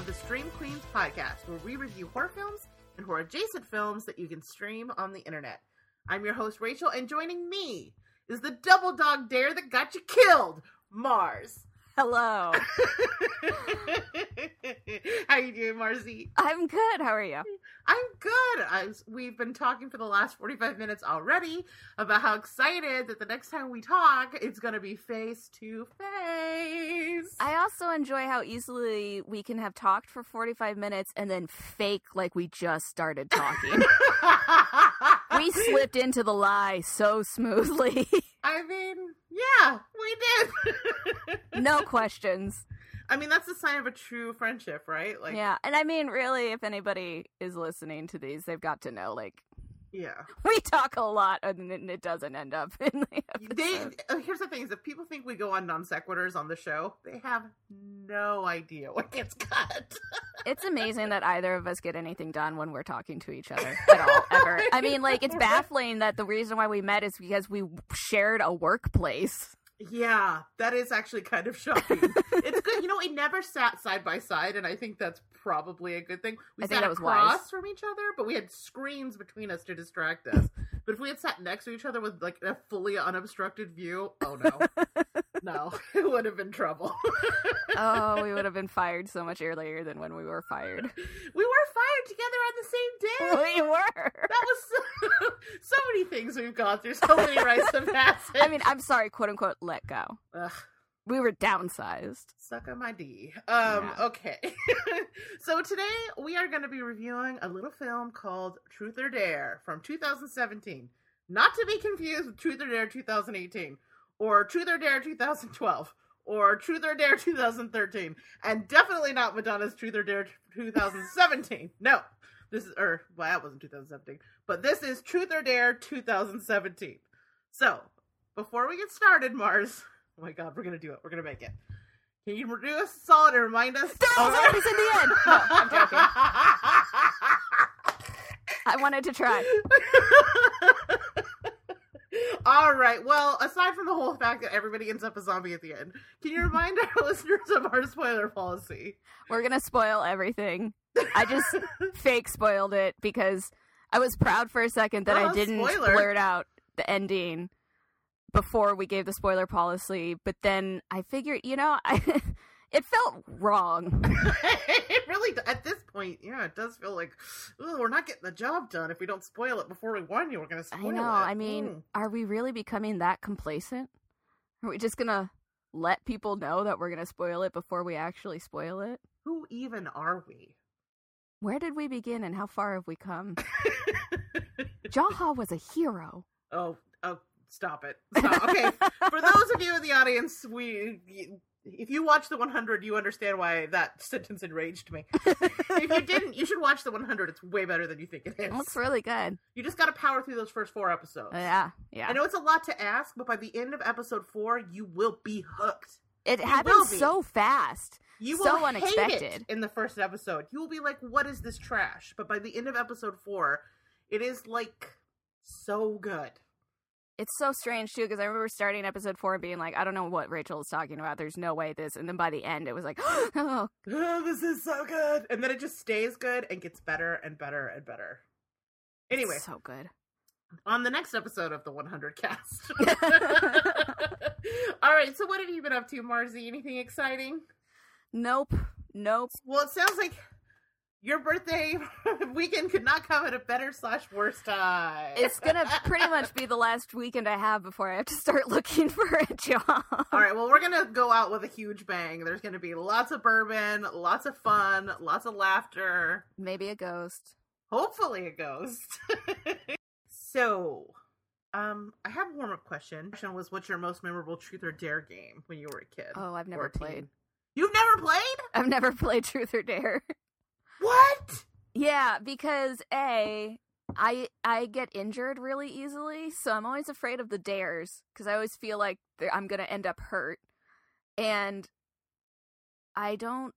of the Stream Queens podcast, where we review horror films and horror adjacent films that you can stream on the internet. I'm your host, Rachel, and joining me is the double dog dare that got you killed, Marrs. Hello. How are you doing, Marzi? I'm good. How are you? I'm good. I, we've been talking for the last 45 minutes already about how excited that the next time we talk, it's going to be face to face. I also enjoy how easily we can have talked for 45 minutes and then fake like we just started talking. we slipped into the lie so smoothly. I mean, yeah, we did. no questions. I mean, that's a sign of a true friendship, right? Like, yeah, and I mean, really, if anybody is listening to these, they've got to know, like, yeah, we talk a lot, and it doesn't end up in the episode. They, uh, here's the thing: is if people think we go on non sequiturs on the show, they have no idea what gets cut. it's amazing that either of us get anything done when we're talking to each other at all, ever. I mean, like, it's baffling that the reason why we met is because we shared a workplace. Yeah, that is actually kind of shocking. it's good. You know, we never sat side by side, and I think that's probably a good thing. We I sat across wise. from each other, but we had screens between us to distract us. But if we had sat next to each other with like a fully unobstructed view, oh no. no, it would have been trouble. oh, we would have been fired so much earlier than when we were fired. We were fired together on the same day. We were. That was so, so many things we've gone through, so many rites of passage. I mean, I'm sorry, quote unquote, let go. Ugh. We were downsized. Suck on my D. Um, yeah. okay. so today we are going to be reviewing a little film called Truth or Dare from 2017. Not to be confused with Truth or Dare 2018 or Truth or Dare 2012 or Truth or Dare 2013 and definitely not Madonna's Truth or Dare 2017. no. This is or well that wasn't 2017, but this is Truth or Dare 2017. So, before we get started, Marrs, oh my god, we're to do it. We're to make it. Can you do us a solid and remind us? Don't oh, in the end. No, I'm joking. I wanted to try. All right. Well, aside from the whole fact that everybody ends up a zombie at the end, can you remind our listeners of our spoiler policy? We're gonna spoil everything. I just fake spoiled it because I was proud for a second that oh, I didn't spoiler. blurt out the ending before we gave the spoiler policy, but then I figured, you know, I it felt wrong. it really, at this point, yeah, it does feel like, oh, we're not getting the job done if we don't spoil it before we warn you. We're going to spoil it. I know. It. I mean, mm. are we really becoming that complacent? Are we just going to let people know that we're going to spoil it before we actually spoil it? Who even are we? Where did we begin and how far have we come? Jaha was a hero. Oh, oh, stop it. Stop. Okay, for those of you in the audience, we if you watch the 100, you understand why that sentence enraged me. if you didn't, you should watch the 100. It's way better than you think it is. It looks really good. You just got to power through those first four episodes. Yeah, yeah. I know it's a lot to ask, but by the end of episode four, you will be hooked. It you happens so fast. You so will unexpected. hate it in the first episode. You will be like, "What is this trash?" But by the end of episode four, it is like so good it's so strange too because I remember starting episode four and being like, I don't know what Rachel is talking about. There's no way this. And then by the end, it was like, oh. oh, this is so good. And then it just stays good and gets better and better and better. Anyway, it's so good. On the next episode of the 100 cast. All right. So what have you been up to, Marzi? Anything exciting? Nope. Nope. Well, it sounds like your birthday weekend could not come at a better slash worse time. It's gonna pretty much be the last weekend I have before I have to start looking for a job. All right, well, we're gonna go out with a huge bang. There's gonna be lots of bourbon, lots of fun, lots of laughter, maybe a ghost. Hopefully, a ghost. so, um, I have a warm up question. Question was, what's your most memorable truth or dare game when you were a kid? Oh, I've never played. You've never played? I've never played truth or dare. What? Yeah, because a I I get injured really easily, so I'm always afraid of the dares because I always feel like I'm gonna end up hurt, and I don't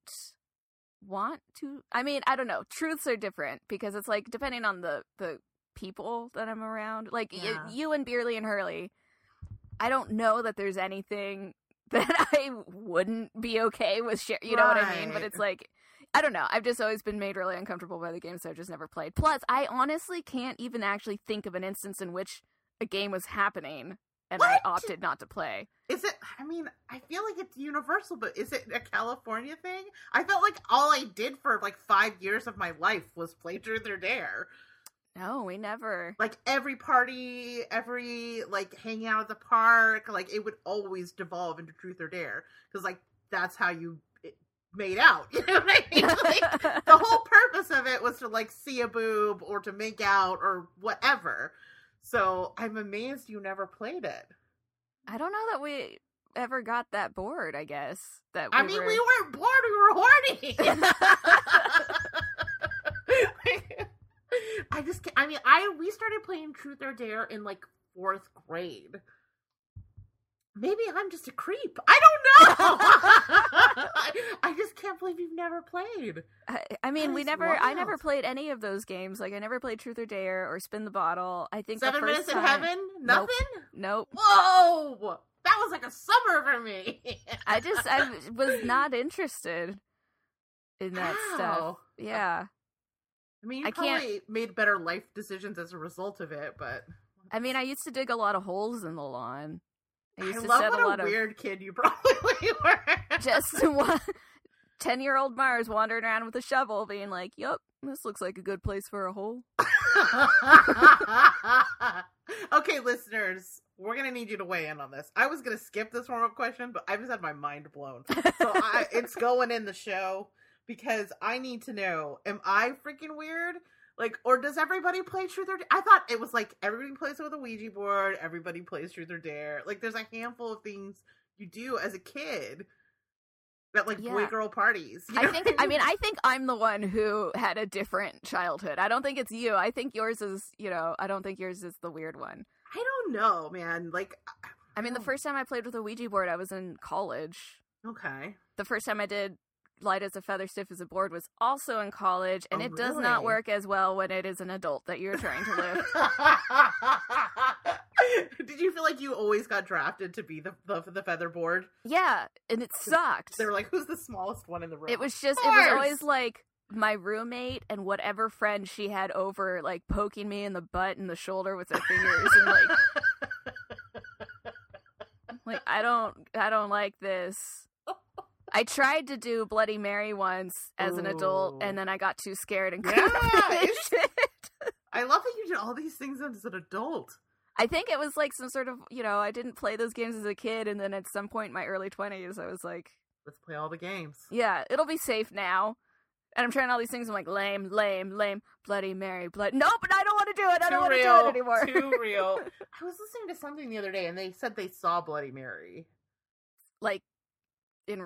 want to. I mean, I don't know. Truths are different because it's like depending on the the people that I'm around. Like yeah. y- you and Beerly and Hurley, I don't know that there's anything that I wouldn't be okay with. Share, you right. know what I mean? But it's like I don't know. I've just always been made really uncomfortable by the games, so I've just never played. Plus, I honestly can't even actually think of an instance in which a game was happening and What? I opted not to play. Is it? I mean, I feel like it's universal, but is it a California thing? I felt like all I did for like five years of my life was play Truth or Dare. No, we never. Like every party, every like hanging out at the park, like it would always devolve into Truth or Dare because like that's how you made out. You know what I mean? Like, the whole purpose of it was to like see a boob or to make out or whatever. So I'm amazed you never played it. I don't know that we ever got that bored, I guess. That I mean, were... we weren't bored; we were horny. I just, can't, I mean, I we started playing Truth or Dare in like fourth grade. Maybe I'm just a creep. I don't know. I, I just can't believe you've never played. I, I mean, That we never. I never played any of those games. Like, I never played Truth or Dare or Spin the Bottle. I think the Seven first minutes in heaven, nothing. Nope. Whoa, that was like a summer for me. I just I was not interested in that stuff. Uh, yeah. I mean, you I can't- made better life decisions as a result of it, but I mean, I used to dig a lot of holes in the lawn. I I, to love set what a a, lot of weird kid you probably were. just one ten year old Marrs wandering around with a shovel, being like, "Yup, this looks like a good place for a hole." okay, listeners, we're gonna need you to weigh in on this. I was gonna skip this warm up question, but I just had my mind blown. So I, it's going in the show because I need to know: Am I freaking weird? Like, or does everybody play Truth or Dare? I thought it was like everybody plays with a Ouija board, everybody plays Truth or Dare. Like, there's a handful of things you do as a kid at like boy girl parties. you I know think. what I mean, I think I'm the one who had a different childhood. I don't think it's you. I think yours is. You know, I don't think yours is the weird one. I don't know, man. Like, I mean, the first time I played with a Ouija board, I was in college. okay. The first time I did light as a feather, stiff as a board was also in college, and Oh, it does not work as well when it is an adult that you're trying to lift. Did you feel like you always got drafted to be the the, the feather board? yeah, and it sucked. They were like, "Who's the smallest one in the room?" It was just, it was always like my roommate and whatever friend she had over, like poking me in the butt and the shoulder with their fingers, and like, like I don't, I don't like this. I tried to do Bloody Mary once as an adult, and then I got too scared and Yeah, couldn't finish it. I love that you did all these things as an adult. I think it was like some sort of, you know, I didn't play those games as a kid, and then at some point in my early 20s, I was like, Let's play all the games. yeah, it'll be safe now. And I'm trying all these things. I'm like, lame, lame, lame, Bloody Mary, blood. Nope, but I don't want to do it. I don't want to do it anymore. Too real. I was listening to something the other day, and they said they saw Bloody Mary. like in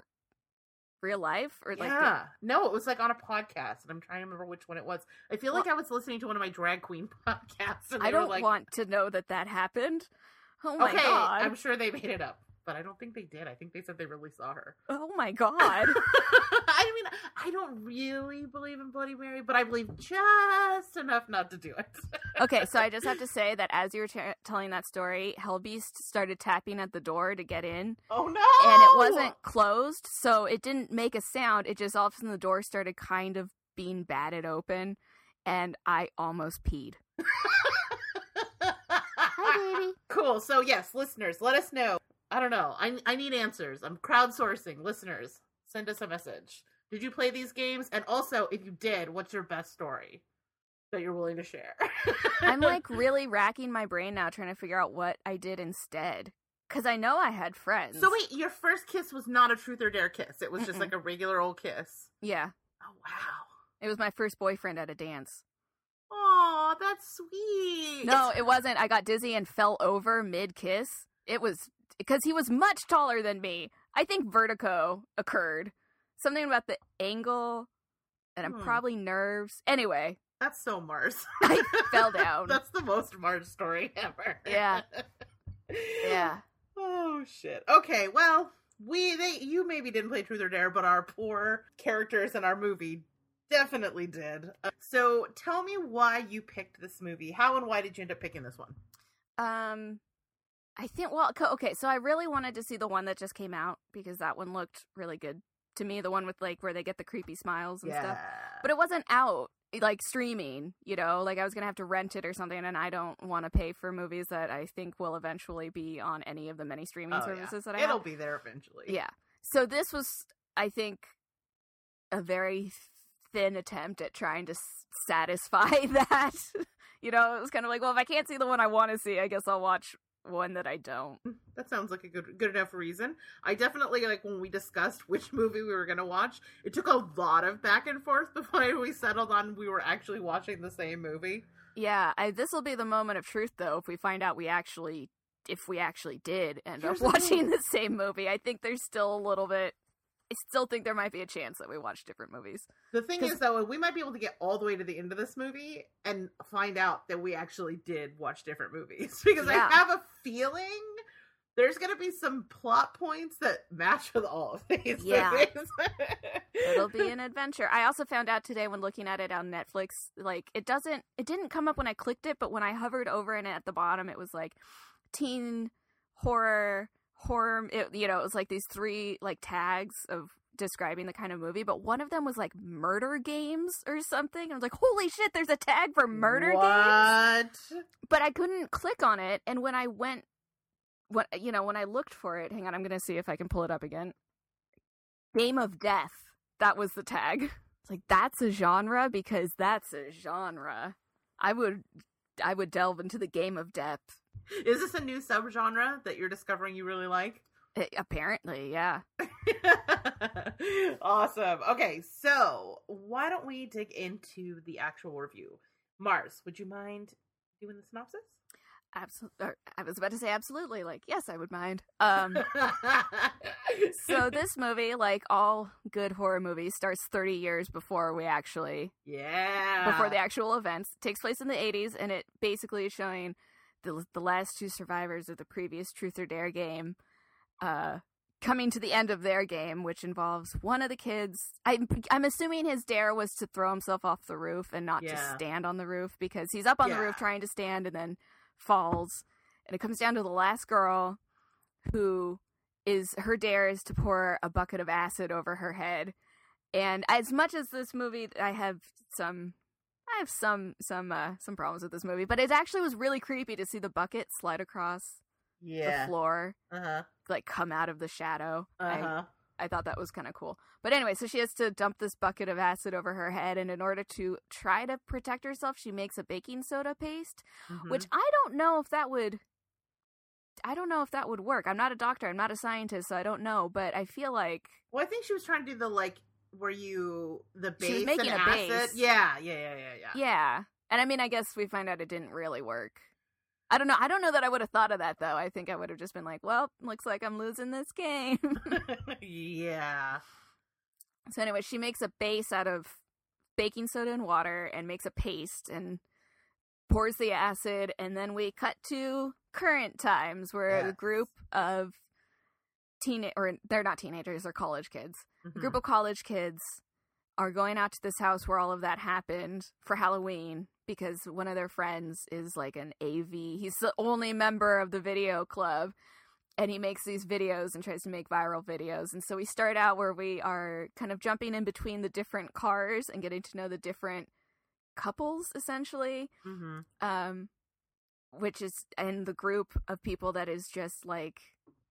real life or like yeah. No, it was like on a podcast, and I'm trying to remember which one it was. I feel like I was listening to one of my drag queen podcasts, and I don't like, want to know that that happened. Oh my okay, god. I'm sure they made it up, but I don't think they did. I think they said they really saw her. Oh my god. I mean, I don't really believe in Bloody Mary, but I believe just enough not to do it. okay, so I just have to say that as you were t- telling that story, Hellbeast started tapping at the door to get in, oh no! and it wasn't closed, so it didn't make a sound. It just all of a sudden the door started kind of being batted open, and I almost peed. Hi, baby. Cool. So yes, listeners, let us know. I don't know. I I need answers. I'm crowdsourcing. Listeners, send us a message. Did you play these games? And also, if you did, what's your best story that you're willing to share? I'm like really racking my brain now trying to figure out what I did instead. Because I know I had friends. So wait, your first kiss was not a truth or dare kiss. It was just Mm-mm. like a regular old kiss. Yeah. Oh wow. It was my first boyfriend at a dance. Oh, that's sweet. No, it wasn't. I got dizzy and fell over mid kiss. It was because he was much taller than me. I think vertigo occurred. Something about the angle, and I'm Hmm. probably nerves. Anyway, that's so Marrs. I fell down. that's the most Marrs story ever. Yeah. yeah. Oh shit. Okay, well, we they you maybe didn't play Truth or Dare, but our poor characters in our movie definitely did. Uh, so tell me why you picked this movie. How and why did you end up picking this one? Um, I think. Well, okay. So I really wanted to see the one that just came out because that one looked really good to me, the one with like where they get the creepy smiles and yeah. stuff. But it wasn't out eh, like streaming, you know, like I was gonna have to rent it or something, and I don't want to pay for movies that I think will eventually be on any of the many streaming Oh, yeah. services that I It'll have. be there eventually. Yeah. So this was, I think, a very thin attempt at trying to satisfy that. you know, it was kind of like, well, if I can't see the one I want to see, I guess I'll watch one that I don't. Mm, that sounds like a good good enough reason. I definitely like when we discussed which movie we were gonna watch. It took a lot of back and forth before we settled on we were actually watching the same movie. Yeah, this will be the moment of truth, though, if we find out we actually, if we actually did end Here's up the watching the same movie. I think there's still a little bit. I still think there might be a chance that we watch different movies. The thing is though, we might be able to get all the way to the end of this movie and find out that we actually did watch different movies because Yeah. I have a feeling there's gonna be some plot points that match with all of these Yeah. It'll be an adventure. I also found out today when looking at it on Netflix, like it doesn't, it didn't come up when I clicked it, but when I hovered over it at the bottom, it was like teen horror, horror. It, you know, it was like these three like tags of describing the kind of movie, but one of them was like murder games or something. I was like, holy shit, there's a tag for murder games. But I couldn't click on it, and when I went, what you know, when I looked for it, hang on, I'm gonna see if I can pull it up again. Game of Death. That was the tag. It's like that's a genre because that's a genre. I would, I would delve into the Game of Death. Is this a new subgenre that you're discovering you really like? Apparently, yeah. awesome. Okay, so why don't we dig into the actual review? Marrs, would you mind doing the synopsis? Absolutely. I was about to say absolutely. Like, yes, I would mind. Um, so this movie, like all good horror movies, starts 30 years before we actually yeah, before the actual events. It takes place in the 80s, and it basically is showing the the last two survivors of the previous Truth or Dare game uh, coming to the end of their game, which involves one of the kids. I'm I'm assuming his dare was to throw himself off the roof and not Yeah. just stand on the roof because he's up on the roof trying to stand and then falls. And it comes down to the last girl who is her dare is to pour a bucket of acid over her head. And as much as this movie, I have some, I have some some uh, some problems with this movie, but it actually was really creepy to see the bucket slide across yeah, the floor, uh huh, like come out of the shadow. uh I. I thought that was kind of cool. But anyway, so she has to dump this bucket of acid over her head, and in order to try to protect herself, she makes a baking soda paste, Mm-hmm. which I don't know if that would. I don't know if that would work. I'm not a doctor. I'm not a scientist, so I don't know. But I feel like Well, I think she was trying to do the like where you the base making and a acid. base. Yeah, yeah, yeah, yeah, yeah. Yeah. And I mean, I guess we find out it didn't really work. I don't know. I don't know that I would have thought of that though. I think I would have just been like, "Well, looks like I'm losing this game." yeah. so anyway, she makes a base out of baking soda and water and makes a paste and pours the acid and then we cut to current times where a group of teen or they're not teenagers, they're college kids. A Mhm. group of college kids are going out to this house where all of that happened for Halloween because one of their friends is like an AV. He's the only member of the video club and he makes these videos and tries to make viral videos. And so we start out where we are kind of jumping in between the different cars and getting to know the different couples essentially Mhm. um which is and the group of people that is just like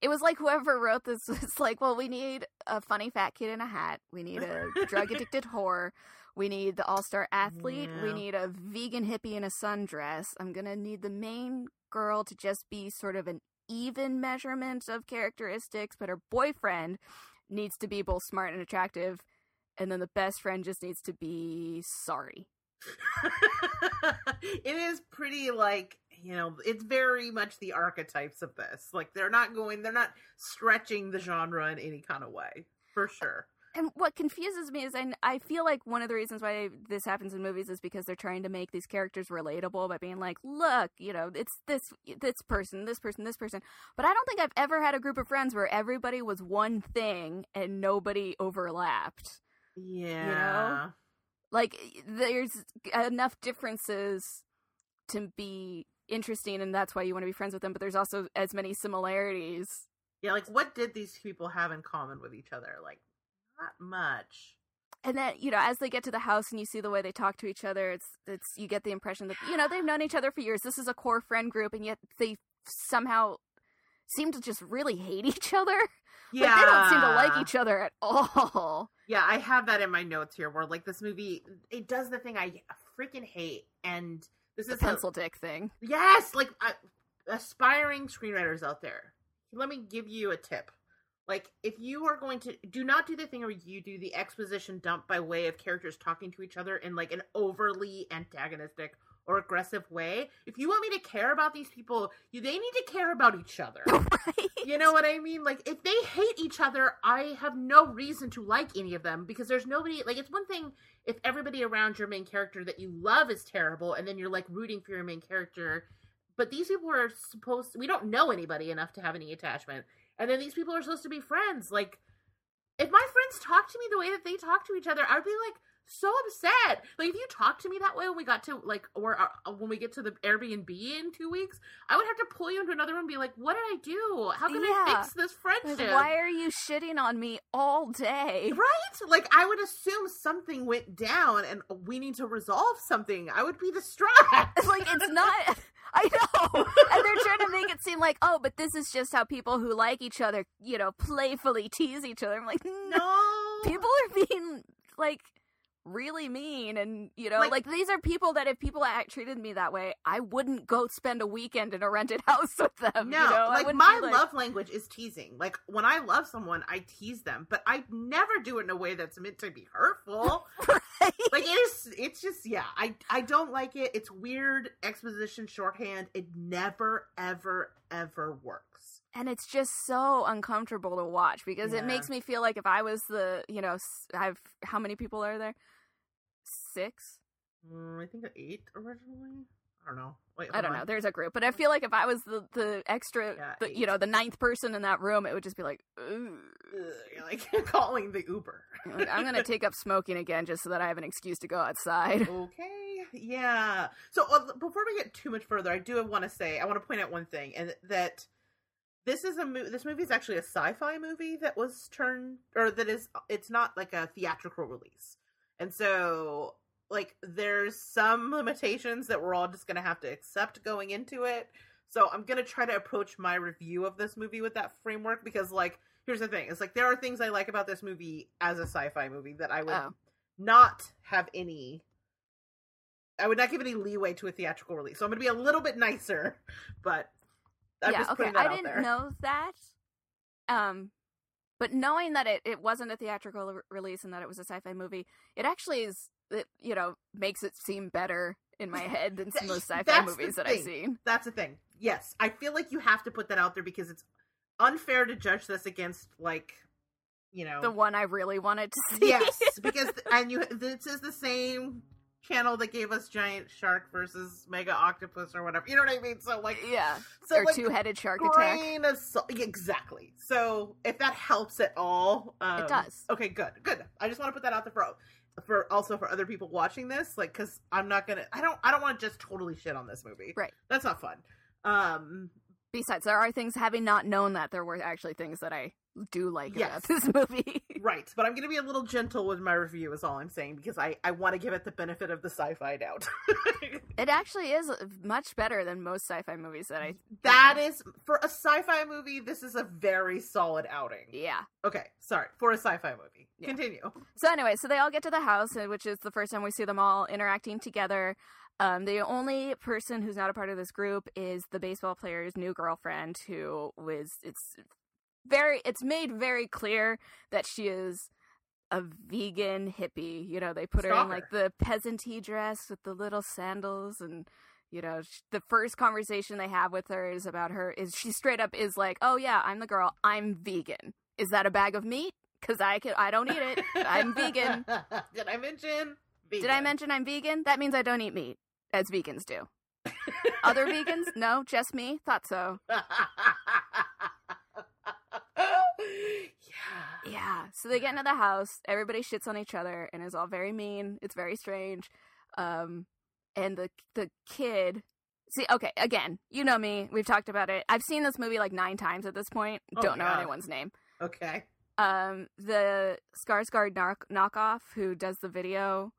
it was like whoever wrote this was like well we need a funny fat kid in a hat. We need a drug addicted whore. We need the all-star athlete. We need a vegan hippie in a sundress. I'm gonna need the main girl to just be sort of an even measurement of characteristics but her boyfriend needs to be both smart and attractive and then the best friend just needs to be sorry. It is pretty like you know it's very much the archetypes of this. Like they're not going they're not stretching the genre in any kind of way for sure. And what confuses me is I, I feel like one of the reasons why this happens in movies is because they're trying to make these characters relatable by being like look you know it's this this person this person this person. But i don't think i've ever had a group of friends where everybody was one thing and nobody overlapped. Yeah You know? like there's enough differences to be interesting and that's why you want to be friends with them but there's also as many similarities yeah like what did these people have in common with each other like not much. And then you know, as they get to the house and you see the way they talk to each other, it's it's you get the impression that you know they've known each other for years. This is a core friend group, and yet they somehow seem to just really hate each other. Yeah, like, they don't seem to like each other at all. Yeah, I have that in my notes here, where like this movie, it does the thing I freaking hate, and this The is a- pencil dick thing. Yes, like uh, aspiring screenwriters out there. Let me give you a tip. Like, if you are going to do not do the thing where you do the exposition dump by way of characters talking to each other in like an overly antagonistic or aggressive way. If you want me to care about these people, you they need to care about each other. right? You know what I mean? Like if they hate each other, I have no reason to like any of them because there's nobody like it's one thing if everybody around your main character that you love is terrible and then you're like rooting for your main character, but these people are supposed we don't know anybody enough to have any attachment. And then these people are supposed to be friends. Like if my friends talk to me the way that they talk to each other, I'd be like so upset. Like if you talk to me that way when we got to like or uh, when we get to the Airbnb in 2 weeks, I would have to pull you into another room and be like, "What did I do? How can I fix this Like, friendship?" why are you shitting on me all day? Right? Like I would assume something went down and we need to resolve something. I would be distraught. like it's not I know. And they're trying to make it seem like, oh, but this is just how people who like each other, you know, playfully tease each other. I'm like, no. no. People are being like really mean and you know Like- like, these are people that if people act treated me that way i wouldn't go spend a weekend in a rented house with them No, you know like my be love language is teasing. Like when I love someone, I tease them, but I never do it in a way that's meant to be hurtful. Right? like it is it's just yeah i i don't like it it's weird exposition shorthand it never ever ever works and it's just so uncomfortable to watch because Yeah. it makes me feel like if I was the, you know, i've how many people are there? Six. mm, i think eight originally i don't know wait I don't on. know. There's a group, but I feel like if I was the the extra, Yeah, the, you know, the ninth person in that room, it would just be like, Ugh. You're like calling the uber Like, I'm gonna take up smoking again just so that I have an excuse to go outside. okay yeah so uh, before we get too much further i do want to say i want to point out one thing and that this is a mo- this movie is actually a Syfy movie that was turned or that is it's not like a theatrical release and so like there's some limitations that we're all just gonna have to accept going into it so i'm gonna try to approach my review of this movie with that framework because like here's the thing it's like there are things i like about this movie as a Syfy movie that i would Oh. not have any I would not give any leeway to a theatrical release. So I'm going to be a little bit nicer, but I'm yeah, just okay. that I didn't there. know that. Um, but knowing that it, it wasn't a theatrical re- release and that it was a Syfy movie, it actually is. It you know makes it seem better in my head than Th- most Syfy that's the movies that I've seen. That's the thing. Yes, I feel like you have to put that out there because it's unfair to judge this against like, you know, The one I really wanted to see. yes, because and you this is the same channel that gave us Giant Shark versus Mega Octopus or whatever. You know what I mean? So like, yeah, so or like, two-headed shark attack. Exactly. So if that helps at all, um, It does. Okay, good, good. I just want to put that out there for for also for other people watching this, like, because I'm not gonna. I don't. I don't want to just totally shit on this movie. Right. That's not fun. Um. Besides, there are things having not known that there were actually things that I do like Yes. about this movie. Right, but I'm gonna be a little gentle with my review. Is all I'm saying because I I want to give it the benefit of the Syfy doubt. it actually is much better than most Syfy movies that I. that is for a Syfy movie. This is a very solid outing. Yeah. Okay, sorry for a Syfy movie. Yeah. Continue. So anyway, so they all get to the house, which is the first time we see them all interacting together. Um, the only person who's not a part of this group is the baseball player's new girlfriend, who was it's very it's made very clear that she is a vegan hippie. You know, they put her in like the peasanty dress with the little sandals and. You know, sh- the first conversation they have with her is about her. Is she straight up is like, "Oh yeah, I'm the girl. I'm vegan. Is that a bag of meat? Because I can, I don't eat it. I'm vegan. Did I mention? Vegan? Did I mention I'm vegan? That means I don't eat meat, as vegans do. Other vegans? No, just me. Thought so. yeah. So they get into the house. Everybody shits on each other and is all very mean. It's very strange. Um, and the the kid. See, okay, again, you know me. We've talked about it. I've seen this movie like nine times at this point. Oh Don't know God. anyone's name. Okay. Um, the Skarsgård knock- knockoff who does the video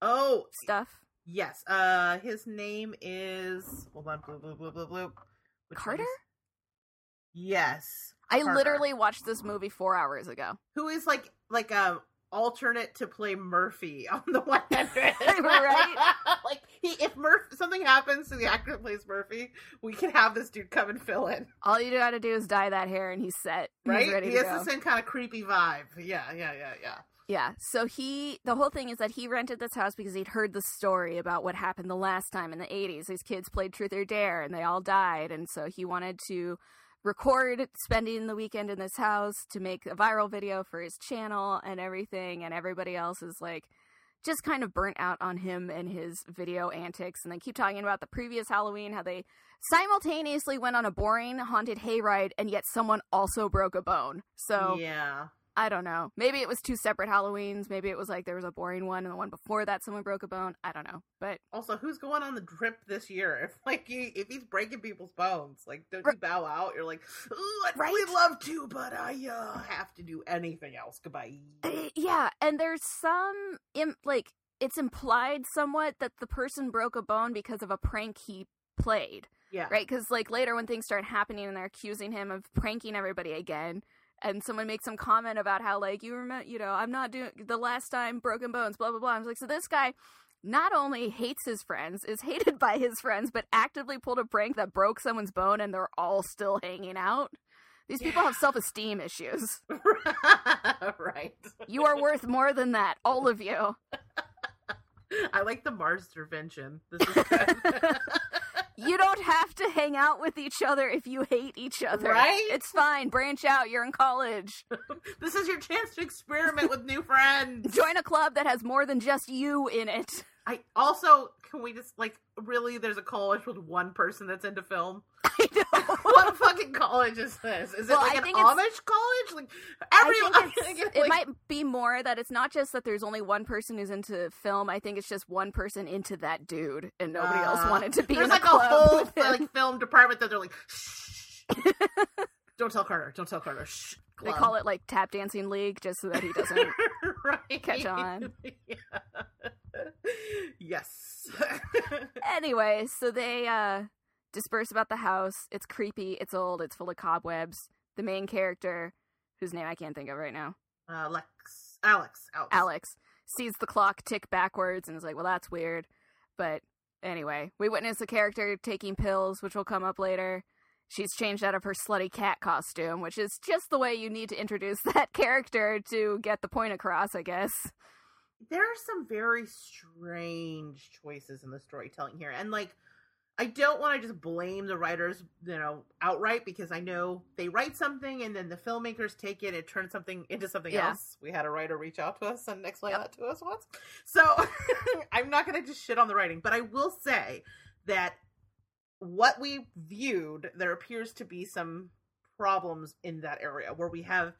Oh, stuff. yes. Uh, his name is hold on. Bloop, bloop, bloop, bloop, bloop. Which Carter? is- Yes. I literally watched this movie four hours ago. who is like like a alternate to play Murphy on the 100. Right? like he, if Murphy something happens to the actor that plays Murphy, we can have this dude come and fill in, All you gotta do is dye that hair, and he's set. right? He's ready he to has go. the same kind of creepy vibe. Yeah, yeah, yeah, yeah. Yeah. So he, the whole thing is that he rented this house because he'd heard the story about what happened the last time in the 80s. These kids played Truth or Dare and they all died. And so he wanted to record spending the weekend in this house to make a viral video for his channel and everything. And everybody else is like, just kind of burnt out on him and his video antics. And they keep talking about the previous Halloween, how they simultaneously went on a boring haunted hayride and yet someone also broke a bone. So yeah. I don't know. Maybe it was two separate Halloweens. Maybe it was like there was a boring one and the one before that someone broke a bone. I don't know. But Also, who's going on the drip this year? If like he, if he's breaking people's bones, like don't Right. you bow out? You're like, "Ooh, I'd Right. really love to, but I uh, have to do anything else. Goodbye. uh, yeah, and there's some Im- like it's implied somewhat that the person broke a bone because of a prank he played, Yeah. right? Because like later when things start happening and they're accusing him of pranking everybody again. And someone makes some comment about how, like, you remember, you know, I'm not doing the last time broken bones, blah, blah, blah. I was like, so this guy not only hates his friends, is hated by his friends, but actively pulled a prank that broke someone's bone and they're all still hanging out. These people have self esteem issues. right. You are worth more than that, all of you. I like the Mars intervention. This is good. You don't have to hang out with each other if you hate each other. Right? It's fine. Branch out. You're in college. this is your chance to experiment with new friends. Join a club that has more than just you in it. I also can we just like really? There's a college with one person that's into film. Know. What fucking college is this? Is Well, it like I an Amish college? Like every, I think it like- might be more that it's not just that there's only one person who's into film. I think it's just one person into that dude, and nobody else Uh, wanted to be There's in like a club whole like film department that they're like, shh. don't tell Carter. Don't tell Carter. Shh. They call it like tap dancing league, just so that he doesn't. right. catch on. Yeah. Yes. anyway, so they uh disperse about the house. It's creepy. It's old. It's full of cobwebs. The main character, whose name I can't think of right now, uh, Lex, Alex, Alex, Alex, sees the clock tick backwards and is like, "Well, that's weird." But anyway, we witness a character taking pills, which will come up later. She's changed out of her slutty cat costume, which is just the way you need to introduce that character to get the point across, I guess. There are some very strange choices in the storytelling here, and like. I don't want to just blame the writers, you know, outright because I know they write something and then the filmmakers take it and turn something into something Yeah. else. We had a writer reach out to us and explain Yep. that to us once. So I'm not going to just shit on the writing, but I will say that what we viewed, there appears to be some problems in that area where we have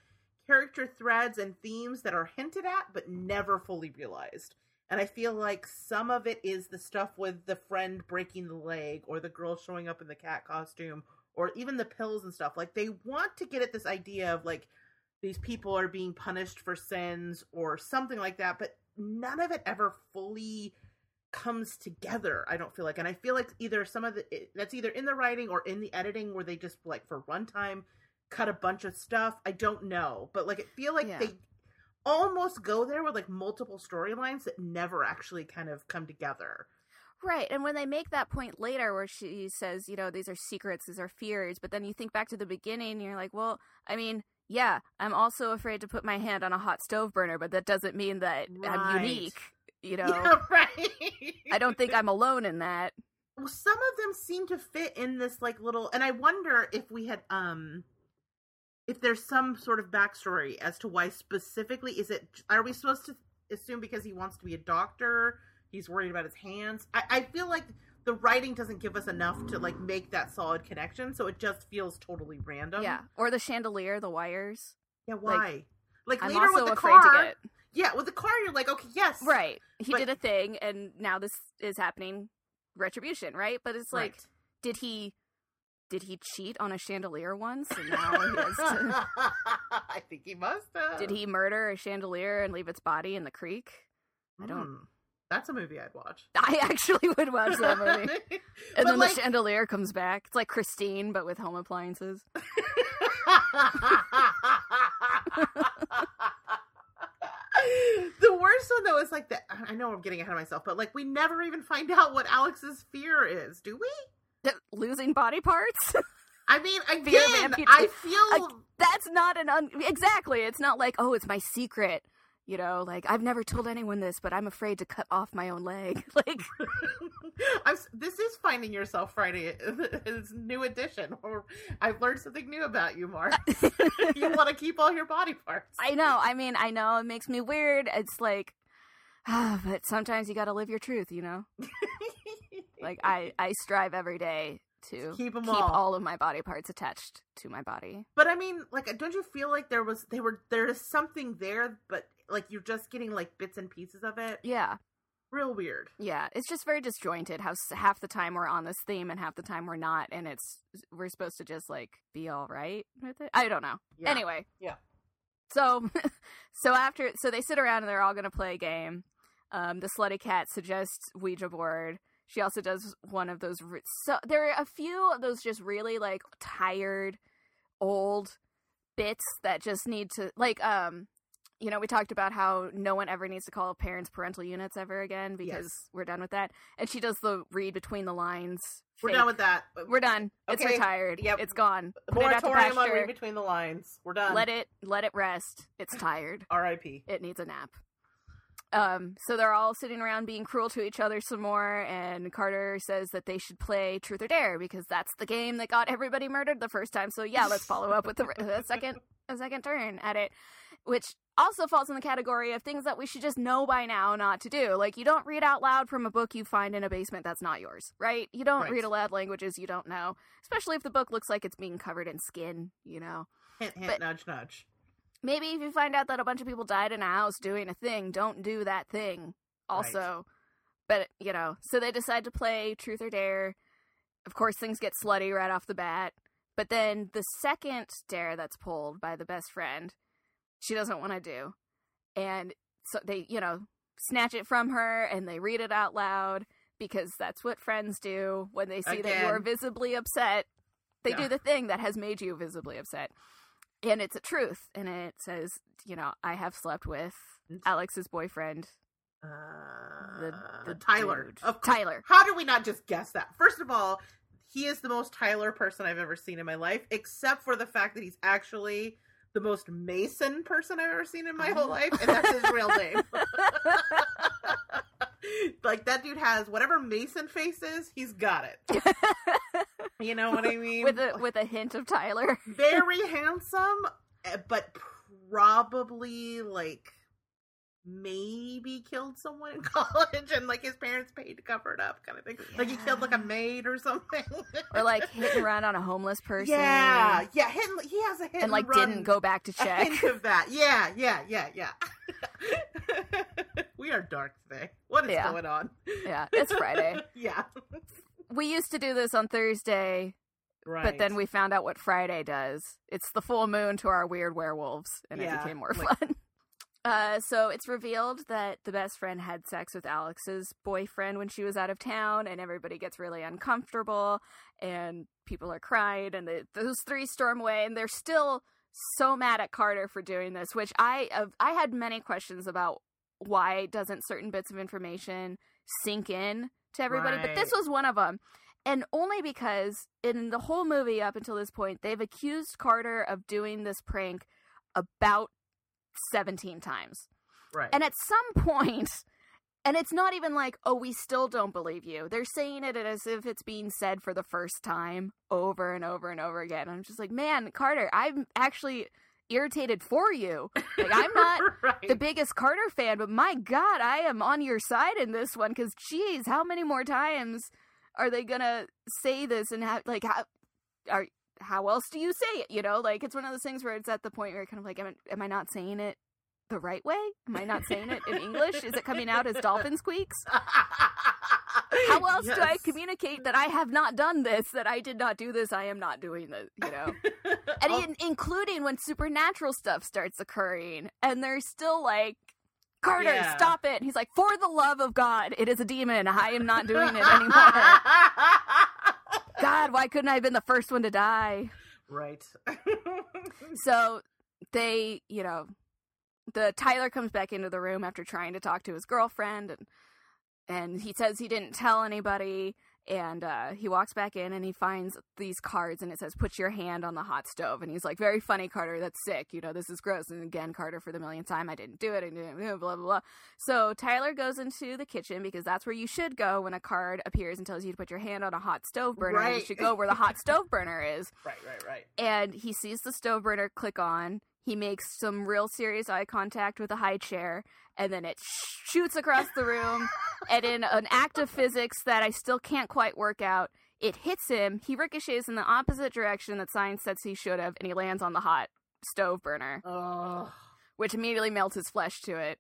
character threads and themes that are hinted at but never fully realized. And I feel like some of it is the stuff with the friend breaking the leg or the girl showing up in the cat costume or even the pills and stuff. Like they want to get at this idea of like these people are being punished for sins or something like that, but none of it ever fully comes together i don't feel like and i feel like either some of the it- that's either in the writing or in the editing where they just like for runtime cut a bunch of stuff i don't know but like it feel like Yeah. they almost go there with like multiple storylines that never actually kind of come together Right, and when they make that point later where she says, you know, these are secrets, these are fears, but then you think back to the beginning and you're like, well, I mean, yeah, I'm also afraid to put my hand on a hot stove burner, but that doesn't mean that I'm unique, you know. yeah right I don't think I'm alone in that. well, some of them seem to fit in this like little and i wonder if we had um if there's some sort of backstory as to why specifically is it are we supposed to assume because he wants to be a doctor he's worried about his hands i, I feel like the writing doesn't give us enough to like make that solid connection so it just feels totally random yeah, or the chandelier, the wires. yeah why like, I'm later with the car get yeah with the car you're like okay yes right. He But- did a thing, and now this is happening. Retribution, right? But it's like, Right. did he did he cheat on a chandelier once and now he has to I think he must have. did he murder a chandelier and leave its body in the creek I don't- Hmm. That's a movie I'd watch. i actually would watch that movie and then like- the chandelier comes back it's like christine but with home appliances the worst one though is like that. I know I'm getting ahead of myself, but like we never even find out what Alex's fear is, do we? Losing body parts I mean, again. I feel that's not an un- exactly it's not like oh it's my secret you know like i've never told anyone this but i'm afraid to cut off my own leg like I'm, this is finding yourself Friday. It's new edition. Or I've learned something new about you, Mark. you want to keep all your body parts. i know i mean i know it makes me weird it's like but sometimes you gotta live your truth you know like i i strive every day to keep them keep all. all of my body parts attached to my body But I mean, like, don't you feel like there was they were there is something there, but like you're just getting like bits and pieces of it. yeah Real weird. yeah it's just very disjointed how half the time we're on this theme and half the time we're not and it's we're supposed to just like be all right with it i don't know Yeah. Anyway. Yeah. So so after so they sit around and they're all gonna play a game. Um, the slutty cat suggests Ouija board. She also does one of those. Re- so there are a few of those just really like tired, old bits that just need to like um. You know, we talked about how no one ever needs to call parents parental units ever again because Yes. we're done with that. And she does the read between the lines. We're fake. done with that. We're done. It's retired. Yep. It's gone. Put it to Moratorium on read between the lines. We're done. Let it let it rest. It's tired. R.I.P. It needs a nap. Um, so they're all sitting around being cruel to each other some more, and Carter says that they should play Truth or Dare because that's the game that got everybody murdered the first time. So yeah, let's follow up with the, the second a second turn at it, which also falls in the category of things that we should just know by now not to do. Like you don't read out loud from a book you find in a basement that's not yours, right? You don't Right. read aloud languages you don't know, especially if the book looks like it's being covered in skin, you know. Hint, hint, But- nudge, nudge. Maybe if you find out that a bunch of people died in a house doing a thing, don't do that thing. Also, but you know, so they decide to play Truth or Dare. Of course, things get slutty right off the bat. But then the second dare that's pulled by the best friend, she doesn't want to do, and so they, you know, snatch it from her and they read it out loud because that's what friends do when they see that you are visibly upset. They Yeah. do the thing that has made you visibly upset and it's a truth and it says you know i have slept with alex's boyfriend Uh, the, the Tyler. tyler How do we not just guess that? First of all, he is the most Tyler person I've ever seen in my life, except for the fact that he's actually the most Mason person I've ever seen in my whole life, and that's his real name. like that dude has whatever Mason face is, he's got it. You know what I mean? with a with a hint of tyler very handsome, eh, but probably like maybe killed someone in college and like his parents paid to cover it up kind of thing. Like he killed like a maid or something. or like hit and run on a homeless person Yeah, yeah, hit, he has a hit and and like run, didn't go back to a check hint of that. Yeah, yeah, yeah, yeah. we are dark today. What is Yeah. going on? yeah it's friday yeah, we used to do this on thursday right. but then we found out what friday does it's the full moon to our weird werewolves and it became more like- fun Uh, so it's revealed that the best friend had sex with Alex's boyfriend when she was out of town, and everybody gets really uncomfortable, and people are crying, and the, those three storm away, and they're still so mad at Carter for doing this. Which I uh, I had many questions about why doesn't certain bits of information sink in to everybody, but this was one of them. And only because in the whole movie up until this point, they've accused Carter of doing this prank about 17 times. right. And at some point, and it's not even like, oh, we still don't believe you. They're saying it as if it's being said for the first time over and over and over again. I'm just like, man, Carter, I'm actually irritated for you. Like, I'm not right. the biggest Carter fan, but my God, I am on your side in this one because, geez, how many more times are they gonna say this and have like how are how else do you say it? You know, like it's one of those things where it's at the point where you're kind of like, am, I- am I not saying it the right way? Am I not saying it in English? Is it coming out as dolphin squeaks? How else yes. do I communicate that I have not done this, that I did not do this, I am not doing this, you know? And Oh, in, including when supernatural stuff starts occurring, and they're still like, Carter, Yeah. stop it. And he's like, for the love of God, it is a demon. I am not doing it anymore. God, why couldn't I have been the first one to die? right. So they, you know, the Tyler comes back into the room after trying to talk to his girlfriend and and he says he didn't tell anybody and uh, he walks back in and he finds these cards and it says put your hand on the hot stove. And he's like very funny carter. That's sick. You know this is gross. And again carter for the millionth time i didn't do it. I didn't blah blah blah. So tyler goes into the kitchen because that's where you should go when a card appears and tells you to put your hand on a hot stove burner. You Right. should go where the hot stove burner is. Right, right, right. and he sees the stove burner click on. He makes some real serious eye contact with a high chair, and then it shoots across the room. and in an act of physics that I still can't quite work out, it hits him. He ricochets in the opposite direction that science says he should have, and he lands on the hot stove burner, Oh. which immediately melts his flesh to it.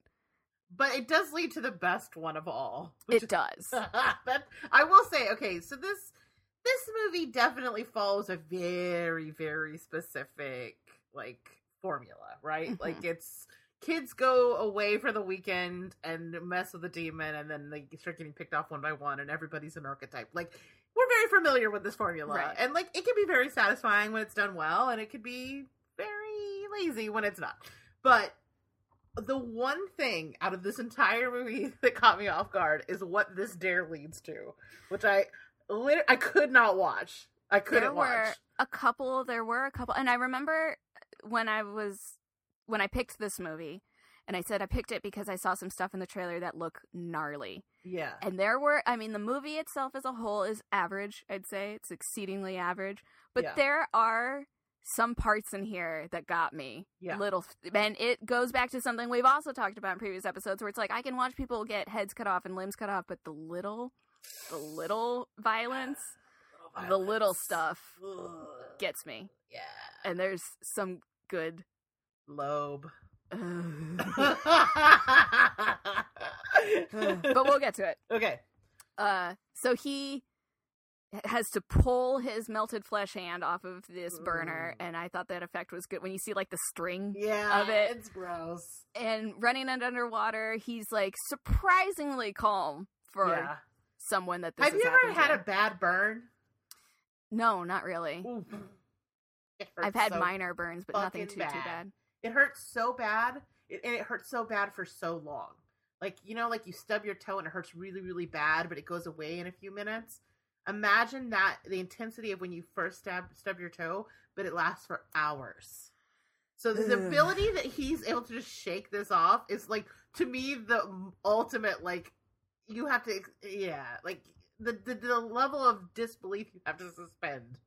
But it does lead to the best one of all. It does. that I will say, okay, so this this movie definitely follows a very, very specific like formula, right? Mhm. Like it's kids go away for the weekend and mess with the demon and then they start getting picked off one by one and everybody's an archetype. Like we're very familiar with this formula. Right. And like it can be very satisfying when it's done well and it could be very lazy when it's not. But the one thing out of this entire movie that caught me off guard is what this dare leads to, which I lit- I could not watch. I couldn't there were watch. a couple there were a couple and i remember when i was when i picked this movie and i said i picked it because i saw some stuff in the trailer that look gnarly Yeah. and there were i mean the movie itself as a whole is average i'd say it's exceedingly average but Yeah. there are some parts in here that got me Yeah. little and it goes back to something we've also talked about in previous episodes where it's like i can watch people get heads cut off and limbs cut off but the little the little violence the little stuff Ugh. gets me Yeah. and there's some good Lobe. but we'll get to it okay. uh so he has to pull his melted flesh hand off of this burner and i thought that effect was good when you see like the string Yeah. Of it. It's gross. and running it underwater he's like surprisingly calm for yeah. someone that this Have you ever had to. a bad burn? no not really. I've had so minor burns but nothing too fucking too bad. It hurts so bad, it, and it hurts so bad for so long. Like you know, like you stub your toe and it hurts really, really bad, but it goes away in a few minutes. Imagine that the intensity of when you first stab stub your toe, but it lasts for hours. So the Ugh. ability that he's able to just shake this off is like to me the ultimate. Like you have to, yeah, like the the, the level of disbelief you have to suspend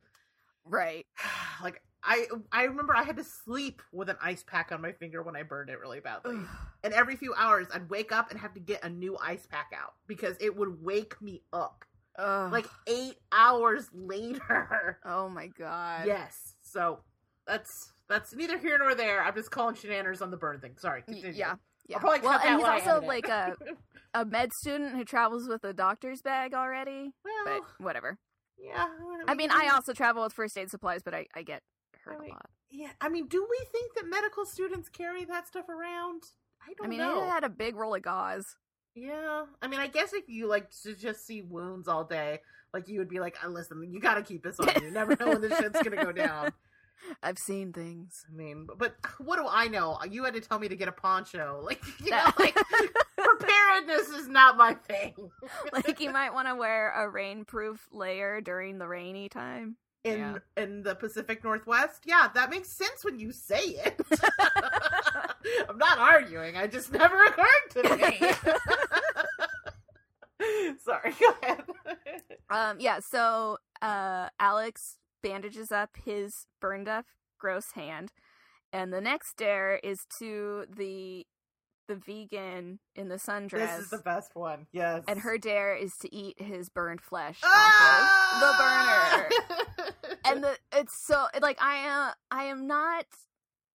right like I I remember I had to sleep with an ice pack on my finger when I burned it really badly. And every few hours I'd wake up and have to get a new ice pack out because it would wake me up. Ugh. Like 8 hours later. oh my god yes. So that's that's neither here nor there. I'm just calling shenanigans on the burn thing. Sorry. Continue. yeah yeah probably well and he's also like a a med student who travels with a doctor's bag already well, but whatever yeah. I mean, I also travel with first aid supplies, but I, I get hurt I mean, a lot. yeah. I mean, do we think that medical students carry that stuff around? I don't I mean, know. I had a big roll of gauze. Yeah, I mean, I guess if you like to just see wounds all day, like you would be like, oh, "Listen, you got to keep this on you. Never know when this shit's gonna go down." I've seen things. I mean, but, but what do I know? You had to tell me to get a poncho. Like, you know, like preparedness is not my thing. like you might want to wear a rainproof layer during the rainy time. In Yeah. in the Pacific Northwest, yeah, that makes sense when you say it. I'm not arguing. I just never occurred to me. Sorry, go ahead. Um, yeah. So, uh, Alex bandages up his burned up, gross hand, and the next dare is to the the vegan in the sundress. This is the best one. Yes. and her dare is to eat his burned flesh Ah! off of the burner. and the it's so like I am I am not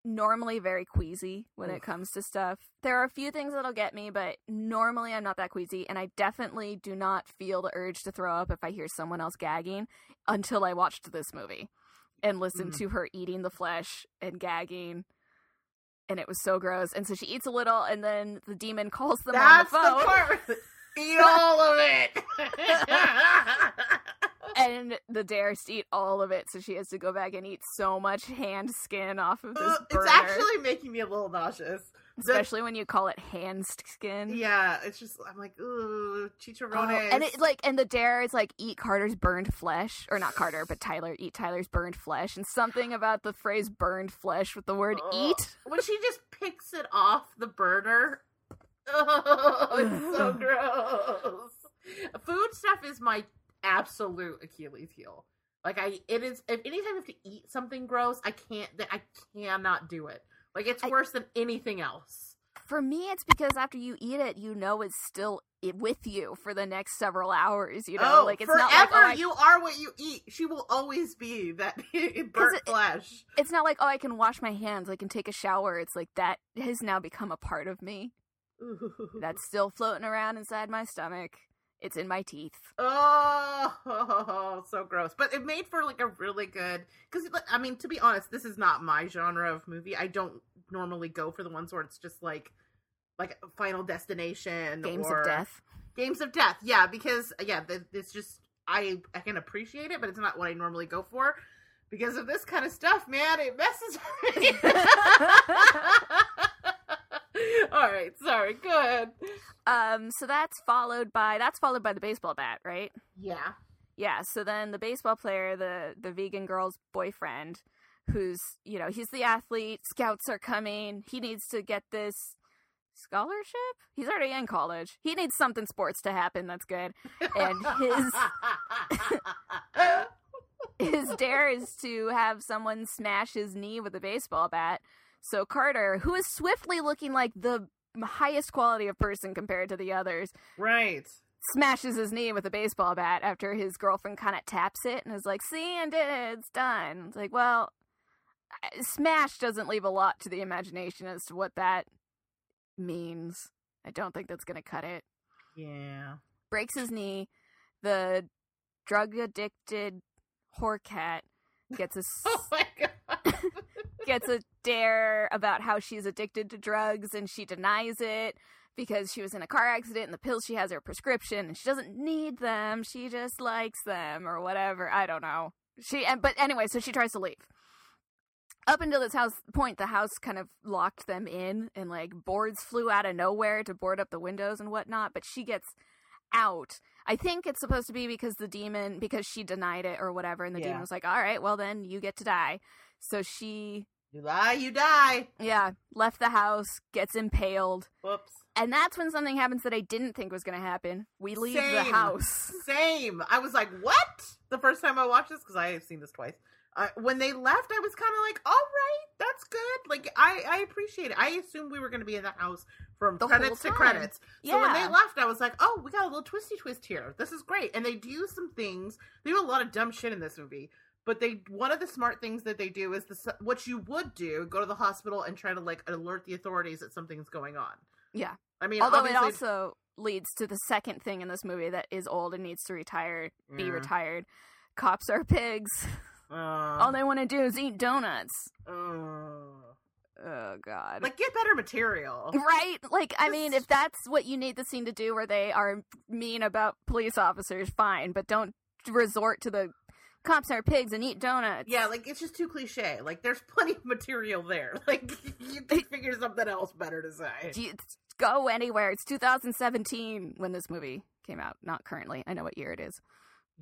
normally very queasy when Oof. it comes to stuff. There are a few things that'll get me, but normally I'm not that queasy, and I definitely do not feel the urge to throw up if I hear someone else gagging until I watched this movie and listened Mm. to her eating the flesh and gagging. And it was so gross. And so she eats a little, and then the demon calls them That's on the phone. part. Eat all of it. and the dares to eat all of it, so she has to go back and eat so much hand skin off of this Uh, burner. it's actually making me a little nauseous. The- especially when you call it hand skin. yeah, it's just I'm like, ooh, Oh, chicharrones. and it like and the dare is like eat Carter's burned flesh or not Carter but Tyler eat Tyler's burned flesh and something about the phrase burned flesh with the word eat when she just picks it off the burner. Oh, it's so gross. Food stuff is my absolute Achilles heel. Like I, it is. If anytime I have to eat something gross, I can't. I cannot do it. Like it's I- worse than anything else. for me it's because after you eat it you know it's still with you for the next several hours you know oh, like it's forever not like oh, I, you are what you eat. She will always be that burnt it- flesh. it's not like oh I can wash my hands I can take a shower it's like that has now become a part of me that's still floating around inside my stomach it's in my teeth Oh, so gross. But it made for like a really good because I mean, to be honest, this is not my genre of movie. I don't normally go for the ones where it's just like like Final Destination, games of death Games of Death. Yeah, because yeah, it's just I I can appreciate it, but it's not what I normally go for. Because of this kind of stuff, man, it messes with me. All right, sorry. Good. um so that's followed by that's followed by the baseball bat right Yeah. Yeah, so then the baseball player, the the vegan girl's boyfriend, who's, you know, he's the athlete, scouts are coming, he needs to get this scholarship? He's already in college. He needs something sports to happen that's good. And his his dare is to have someone smash his knee with a baseball bat. So Carter, who is swiftly looking like the highest quality of person compared to the others, right. smashes his knee with a baseball bat after his girlfriend kind of taps it and is like, "See, and it. It's done." It's like, well, smash doesn't leave a lot to the imagination as to what that means. I don't think that's gonna cut it. Yeah. Breaks his knee. The drug addicted whore cat gets a s- Oh my god. gets a dare about how she's addicted to drugs and she denies it because she was in a car accident and the pills she has are prescription and she doesn't need them. She just likes them or whatever. I don't know. She and but anyway so she tries to leave. Up until this house point the house kind of locked them in and like boards flew out of nowhere to board up the windows and whatnot but she gets out i think it's supposed to be because the demon because she denied it or whatever and the Yeah. demon was like all right well then you get to die so she You lie, you die. yeah, left the house, gets impaled. Whoops. And that's when something happens that I didn't think was going to happen. We leave the house. Same. I was like, what? The first time I watched this, because I have seen this twice. Uh, when they left, I was kind of like, all right, that's good. Like, I, I appreciate it. I assumed we were going to be in the house from The credits to credits. So when they left, I was like, oh, we got a little twisty twist here. This is great. And they do some things. They do a lot of dumb shit in this movie. But they one of the smart things that they do is the what you would do go to the hospital and try to like alert the authorities that something's going on. Yeah. I mean, Although it also leads to the second thing in this movie that is old and needs to retire, be Yeah. retired. Cops are pigs. uh, All they want to do is eat donuts. uh, Oh god. like get better material. Right? Like, I mean, if that's what you need the scene to do where they are mean about police officers, fine, but don't resort to the cops are pigs and eat donuts. Yeah, like it's just too cliche. Like there's plenty of material there. Like you figure something else better to say. Do you- go anywhere. It's 2017 when this movie came out, not currently. I know what year it is.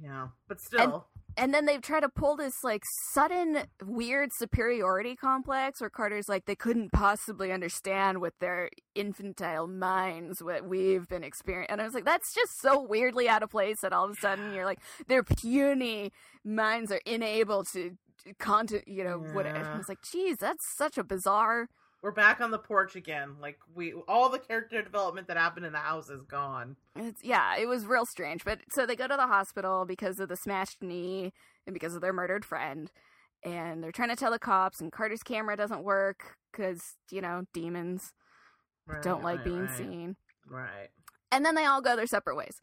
Yeah, but still, And then they've tried to pull this like sudden weird superiority complex where Carter's like they couldn't possibly understand with their infantile minds what we've been experiencing. And I was like, that's just so weirdly out of place that all of a sudden you're like their puny minds are unable to content, you know, what I was like, geez, that's such a bizarre we're back on the porch again. Like we, all the character development that happened in the house is gone. It's, yeah, it was real strange. But so they go to the hospital because of the smashed knee and because of their murdered friend. and they're trying to tell the cops, and Carter's camera doesn't work because you know demons Right, don't like right, being right. seen. Right. And then they all go their separate ways.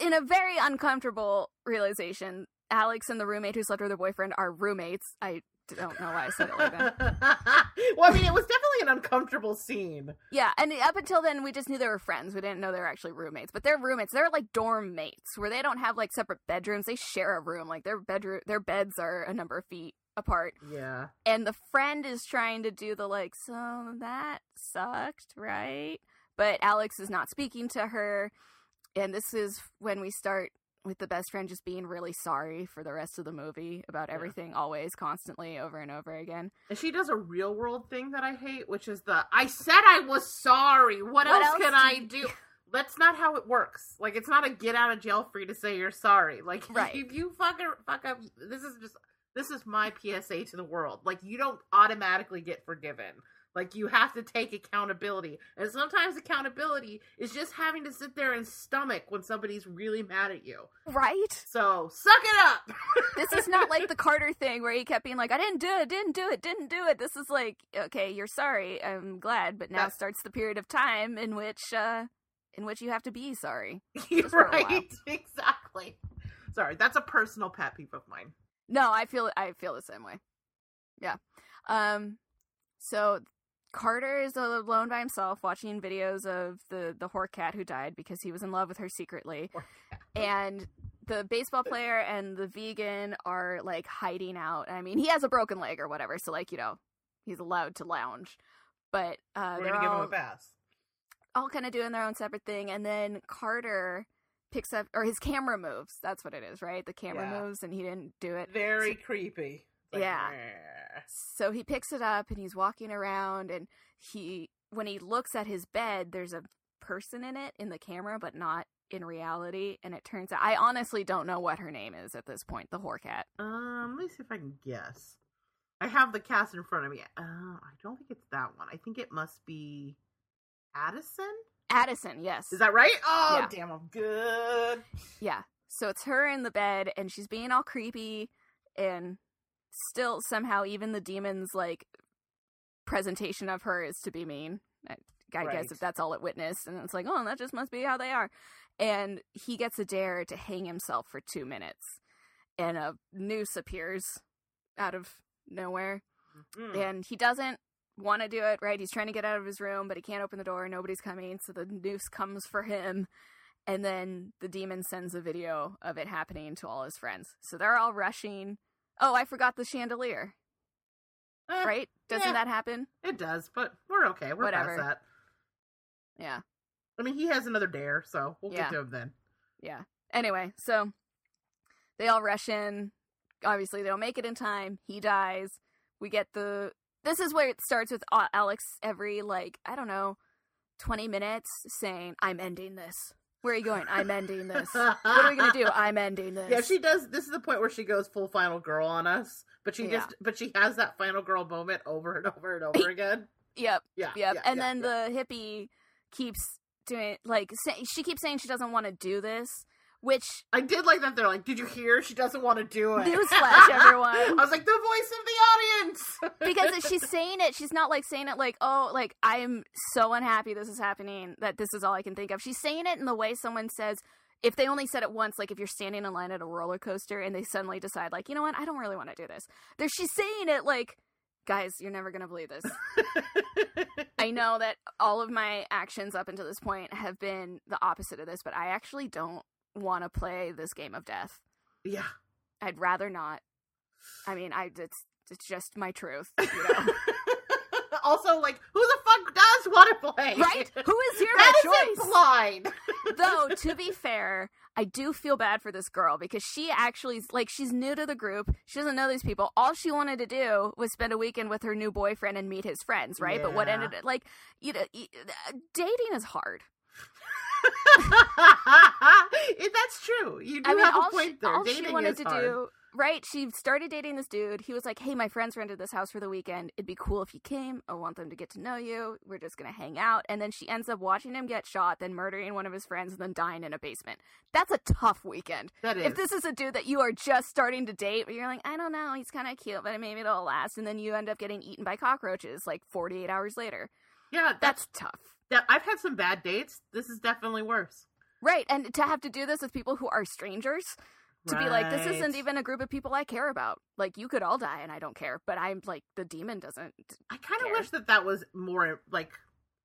In a very uncomfortable realization, Alex and the roommate who slept with her boyfriend are roommates. I don't know why I said it like that. well, I mean, it was definitely an uncomfortable scene. Yeah, and up until then, we just knew they were friends. We didn't know they were actually roommates. But they're roommates. They're like dorm mates, where they don't have like separate bedrooms. They share a room. Like their bedroom, their beds are a number of feet apart. Yeah. And the friend is trying to do the like, so that sucked, right? But Alex is not speaking to her. And this is when we start with the best friend just being really sorry for the rest of the movie about Yeah. everything, always, constantly, over and over again. And she does a real world thing that I hate, which is the I said I was sorry. What, What else, else can do I do? That's not how it works. Like it's not a get out of jail free to say you're sorry. Like Right. if you fuck, fuck up, this is just this is my PSA to the world. Like you don't automatically get forgiven. Like you have to take accountability. And sometimes accountability is just having to sit there and stomach when somebody's really mad at you. Right? So suck it up. this is not like the Carter thing where he kept being like, I didn't do it, didn't do it, didn't do it. This is like, okay, you're sorry, I'm glad, but now That- starts the period of time in which uh in which you have to be sorry. You're Just for a while. right. Exactly. Sorry, that's a personal pet peeve of mine. No, I feel I feel the same way. Yeah. Um so Carter is alone by himself watching videos of the the whore cat who died because he was in love with her secretly. and the baseball player and the vegan are like hiding out. I mean, he has a broken leg or whatever, so like, you know, he's allowed to lounge. But uh We're they're gonna give him all a pass. all kind of doing their own separate thing and then Carter picks up or his camera moves. That's what it is, right? The camera Yeah. moves and he didn't do it. Very creepy. Like, Yeah. "Meh." So he picks it up and he's walking around and he when he looks at his bed, there's a person in it in the camera, but not in reality. And it turns out I honestly don't know what her name is at this point, the whore cat. Um, let me see if I can guess. I have the cast in front of me. Uh, I don't think it's that one. I think it must be Addison. Addison, yes. Is that right? Oh, Yeah. damn, I'm good. Yeah. So it's her in the bed and she's being all creepy and still somehow even the demon's like presentation of her is to be mean. I, I Right. guess if that's all it witnessed and it's like, "Oh, that just must be how they are." And he gets a dare to hang himself for 2 minutes. And a noose appears out of nowhere Mm. and he doesn't want to do it right he's trying to get out of his room but he can't open the door nobody's coming so the noose comes for him and then the demon sends a video of it happening to all his friends so they're all rushing oh i forgot the chandelier Eh, right doesn't yeah. that happen It does, but we're okay. We're Whatever. past that. yeah I mean, he has another dare, so we'll Yeah. get to him then. yeah anyway so they all rush in obviously they don't make it in time he dies we get the this is where it starts with alex every like i don't know 20 minutes saying i'm ending this where are you going i'm ending this what are we gonna do i'm ending this Yeah, she does. This is the point where she goes full final girl on us, but she Yeah. just, but she has that final girl moment over and over and over again. yep Yeah, yep yeah, and yeah, then the hippie keeps doing like say, she keeps saying she doesn't want to do this which I did like that. They're like, "Did you hear? She doesn't want to do it." Newsflash, everyone. I was like, "The voice of the audience." because if she's saying it she's not like saying it like oh like i'm so unhappy this is happening that this is all i can think of she's saying it in the way someone says if they only said it once like if you're standing in line at a roller coaster and they suddenly decide like you know what i don't really want to do this there she's saying it like guys you're never gonna believe this i know that all of my actions up until this point have been the opposite of this but i actually don't want to play this game of death yeah. i'd rather not i mean i it's it's just my truth you know also, like, who the fuck does want to play? right? Who is here That is choice? implied. Though, to be fair, I do feel bad for this girl because she actually, like, she's new to the group. She doesn't know these people. All she wanted to do was spend a weekend with her new boyfriend and meet his friends, right? But what Yeah. ended, like, you know, uh, dating is hard. That's true. You do I mean, have a point she, there. all Dating she wanted to hard. do right? She started dating this dude. He was like, "Hey, my friends rented this house for the weekend. It'd be cool if you came. I want them to get to know you. We're just gonna hang out." And then she ends up watching him get shot, then murdering one of his friends, and then dying in a basement. That's a tough weekend. That is. If this is a dude that you are just starting to date, but you're like, I don't know, he's kind of cute, but maybe it'll last, and then you end up getting eaten by cockroaches like 48 hours later. Yeah, that's That's tough. that. I've had some bad dates. This is definitely worse. Right, and to have to do this with people who are strangers, to be like, this isn't even a group of people I care about. Like, you could all die and I don't care, but I'm like, the demon doesn't. I kind of wish that that was more like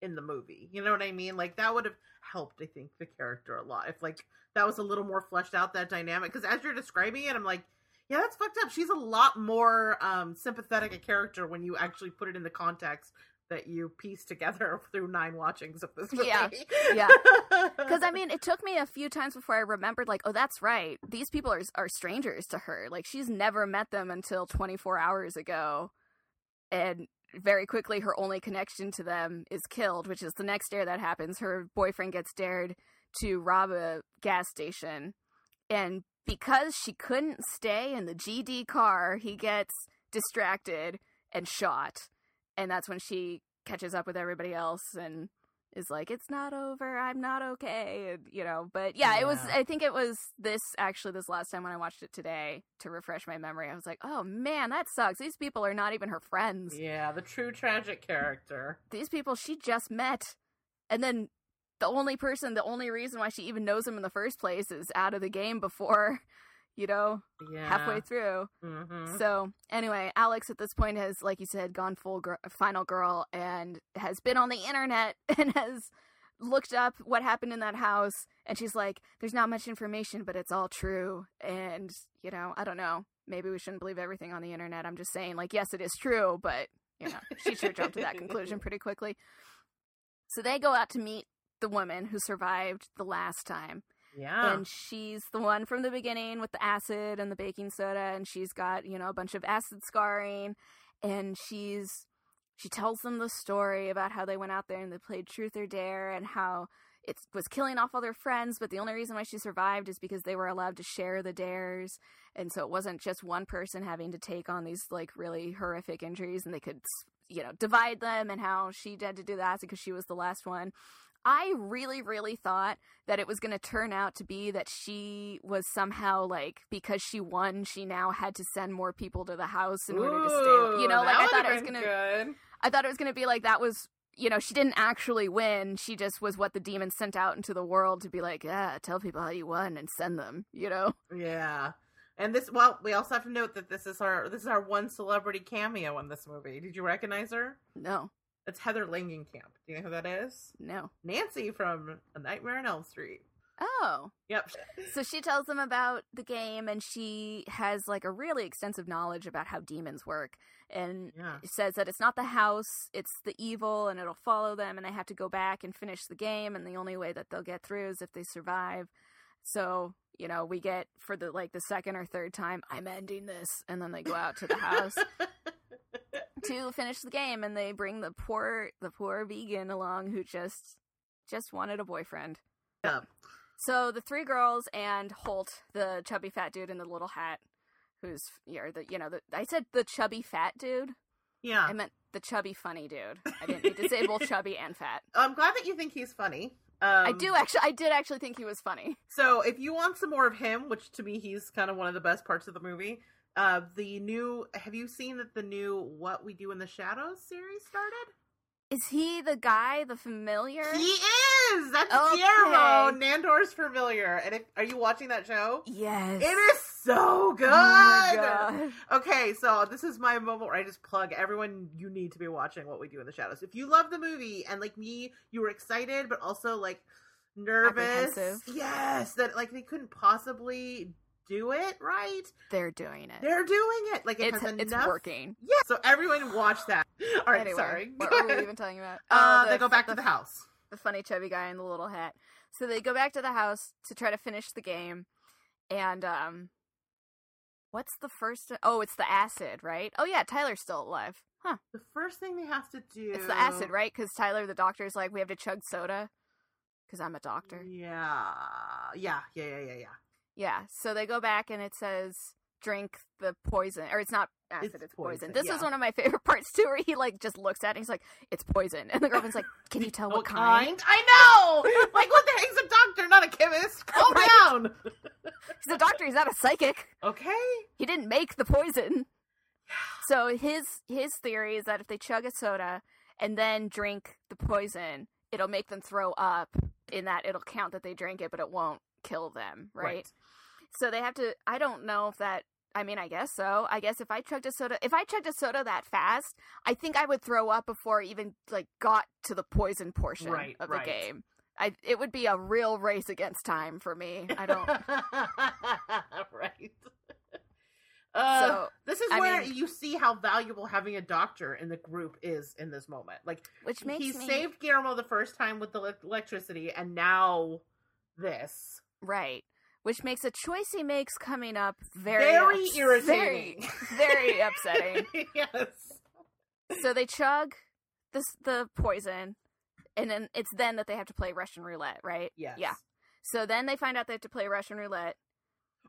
in the movie. You know what I mean? Like that would have helped. I think the character a lot if like that was a little more fleshed out that dynamic. Because as you're describing it, I'm like, yeah, that's fucked up. She's a lot more um sympathetic a character when you actually put it in the context that you piece together through nine watchings of this movie. Yeah. Yeah. Because, I mean, it took me a few times before I remembered, like, oh, that's right. These people are, are strangers to her. Like, she's never met them until 24 hours ago. And very quickly, her only connection to them is killed, which is the next dare that happens. Her boyfriend gets dared to rob a gas station. And because she couldn't stay in the GD car, he gets distracted and shot. And that's when she catches up with everybody else and is like, it's not over. I'm not okay. And, you know, but yeah, it was, I think it was this actually, this last time when I watched it today to refresh my memory. I was like, oh man, that sucks. These people are not even her friends. yeah, the true tragic character. These people she just met. And then the only person, the only reason why she even knows him in the first place is out of the game before, you know, Yeah. halfway through. hmm So anyway, Alex at this point has, like you said, gone full gr- final girl and has been on the internet and has looked up what happened in that house. And she's like, "There's not much information, but it's all true." And you know, I don't know. Maybe we shouldn't believe everything on the internet. I'm just saying, like, yes, it is true, but you know, she sure jumped to that conclusion pretty quickly. So they go out to meet the woman who survived the last time Yeah. and she's the one from the beginning with the acid and the baking soda and she's got you know a bunch of acid scarring and she's she tells them the story about how they went out there and they played truth or dare and how it was killing off all their friends but the only reason why she survived is because they were allowed to share the dares and so it wasn't just one person having to take on these like really horrific injuries and they could you know divide them and how she had to do that because she was the last one I really, really thought that it was going to turn out to be that she was somehow like because she won, she now had to send more people to the house in order to stay. You know, like I thought it was gonna. I thought it was gonna be like that was. You know, she didn't actually win. She just was what the demon sent out into the world to be like, yeah, tell people how you won and send them. You know, Yeah. And this well, we also have to note that this is our this is our one celebrity cameo in this movie. Did you recognize her? no, It's Heather Langenkamp. Do you know who that is? no. Nancy from A Nightmare on Elm Street. Oh, Yep. so she tells them about the game, and she has like a really extensive knowledge about how demons work, and Yeah. says that it's not the house, it's the evil, and it'll follow them, and they have to go back and finish the game, and the only way that they'll get through is if they survive. So, you know, we get for the like the second or third time, I'm ending this, and then they go out to the house to finish the game, and they bring the poor the poor vegan along who just just wanted a boyfriend. Yeah. So the three girls and Holt, the chubby fat dude in the little hat, who's you the you know the, I said the chubby fat dude. Yeah. I meant the chubby funny dude. I didn't mean to say both chubby and fat. I'm glad that you think he's funny. Um, I do actually. I did actually think he was funny. So if you want some more of him, which to me he's kind of one of the best parts of the movie, uh, the new have you seen that the new What We Do in the Shadows series started? Is he the guy, the familiar? He is. That's Okay. Guillermo Nandor's familiar. And if, are you watching that show? yes. It is so good. Oh. Okay, so this is my moment where I just plug everyone. You need to be watching What We Do in the Shadows. If you love the movie and like me, you were excited but also like nervous. Yes, that like they couldn't possibly do it right. They're doing it. They're doing it. Like it it's has it's working. Yeah. So everyone watch that. All right. anyway, sorry. what were we even talking about? Uh, Oh, they go back to the house. the funny chubby guy in the little hat. So they go back to the house to try to finish the game, and um, what's the first? Oh, it's the acid, right? Oh yeah, Tyler's still alive. Huh? The first thing they have to do. It's the acid, right? Because Tyler, the doctor, is like, we have to chug soda. Because I'm a doctor. Yeah. Yeah. Yeah. Yeah. Yeah. Yeah. Yeah. So they go back, and it says drink the poison, or it's not acid, It's it's, poison. poison, This yeah. is one of my favorite parts too, where he like just looks at it and he's like, "It's poison," and the girlfriend's like, "Can you tell what kind?" I know. like, what the heck's a doctor, not a chemist? Calm Right. down. He's a doctor. He's not a psychic. Okay. He didn't make the poison. So his his theory is that if they chug a soda and then drink the poison, it'll make them throw up. In that it'll count that they drank it, but it won't kill them, right? So they have to. I don't know if that. I mean, I guess so. I guess if I chugged a soda, if I chugged a soda that fast, I think I would throw up before I even like got to the poison portion Right, of right. the game. I it would be a real race against time for me. I don't. right. Uh, So, this is I where mean- you see how valuable having a doctor in the group is in this moment. Like which makes he me saved Guillermo the first time with the elec- electricity, and now this. Right. Which makes a choice he makes coming up very Very ups- irritating. very, very upsetting. yes. So they chug this the poison, and then it's then that they have to play Russian roulette, right? Yes. Yeah. So then they find out they have to play Russian roulette.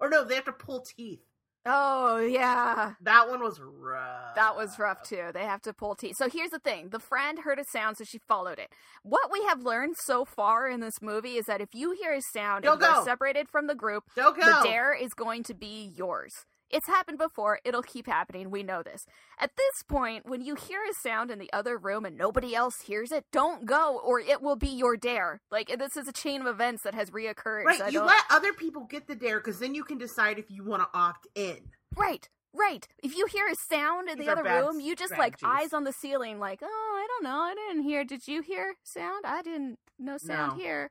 Or no, they have to pull teeth. Oh yeah, That one was rough. that was rough too. They have to pull teeth. So here's the thing: the friend heard a sound, so she followed it. What we have learned so far in this movie is that if you hear a sound Don't and you're separated from the group, Don't go. the dare is going to be yours. It's happened before. It'll keep happening. We know this. At this point, when you hear a sound in the other room and nobody else hears it, don't go, or it will be your dare. Like this is a chain of events that has reoccurred. Right, so you don't- let other people get the dare because then you can decide if you want to opt in. Right, right. If you hear a sound in These the other room, you just like eyes on the ceiling, like, oh, I don't know, I didn't hear. Did you hear sound? I didn't. No sound No. here.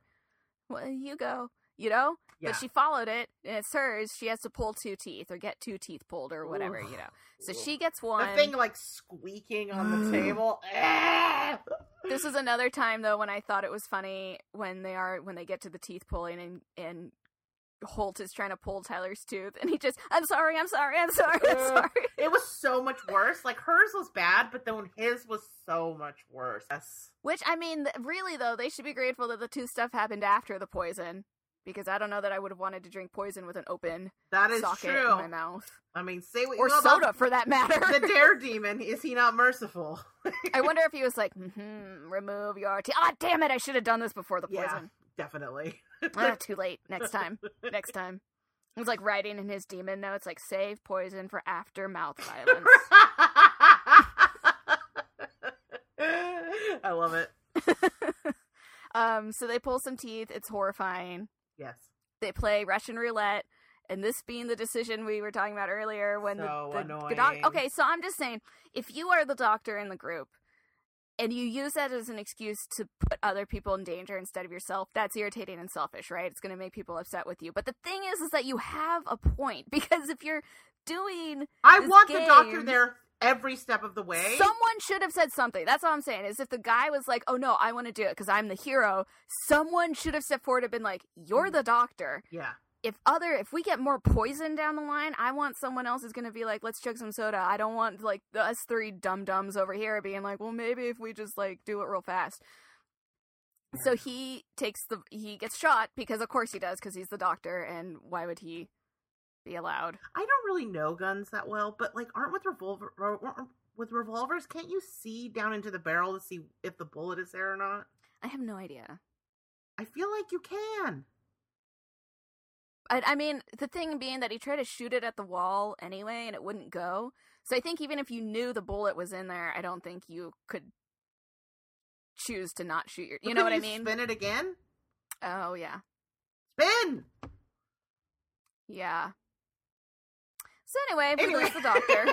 Well, you go. You know. Yeah. But she followed it, and it's hers. She has to pull two teeth or get two teeth pulled or whatever, Oof. you know. So Oof. she gets one. The thing like squeaking on the table. Ah! This is another time though when I thought it was funny when they are when they get to the teeth pulling and and Holt is trying to pull Tyler's tooth and he just I'm sorry, I'm sorry, I'm sorry, I'm sorry. It was so much worse. Like hers was bad, but then his was so much worse. Yes. Which I mean, really though, they should be grateful that the tooth stuff happened after the poison because I don't know that I would have wanted to drink poison with an open That is socket true. in my mouth I mean, say what or you will soda about for that matter. the dare demon. Is he not merciful? I wonder if he was like, hmm remove your teeth. Ah, damn it! I should have done this before the Yeah. poison. Definitely. ah, too late. Next time. Next time. It was like writing in his demon notes, like save poison for after mouth violence. I love it. um, so they pull some teeth. It's horrifying. Yes. They play Russian roulette, and this being the decision we were talking about earlier when So the, the, the doc- Okay, so I'm just saying, if you are the doctor in the group and you use that as an excuse to put other people in danger instead of yourself, that's irritating and selfish, right? It's going to make people upset with you. But the thing is, is that you have a point because if you're doing I want the doctor there every step of the way. Someone should have said something. That's all I'm saying. Is if the guy was like, "Oh no, I want to do it because I'm the hero," someone should have stepped forward and been like, "You're mm. the doctor." yeah. If other, if we get more poison down the line, I want someone else is going to be like, "Let's chug some soda." I don't want like us three dum dums over here being like, "Well, maybe if we just like do it real fast." So mm. he takes the he gets shot because of course he does because he's the doctor and why would he be allowed? I don't really know guns that well, but like, aren't with revolver with revolvers? Can't you see down into the barrel to see if the bullet is there or not? I have no idea. I feel like you can. I, I mean, the thing being that he tried to shoot it at the wall anyway, and it wouldn't go. So I think even if you knew the bullet was in there, I don't think you could choose to not shoot your. You But know what I mean? Spin it again. Oh yeah, Spin. yeah. So anyway, we Anyway. lose the doctor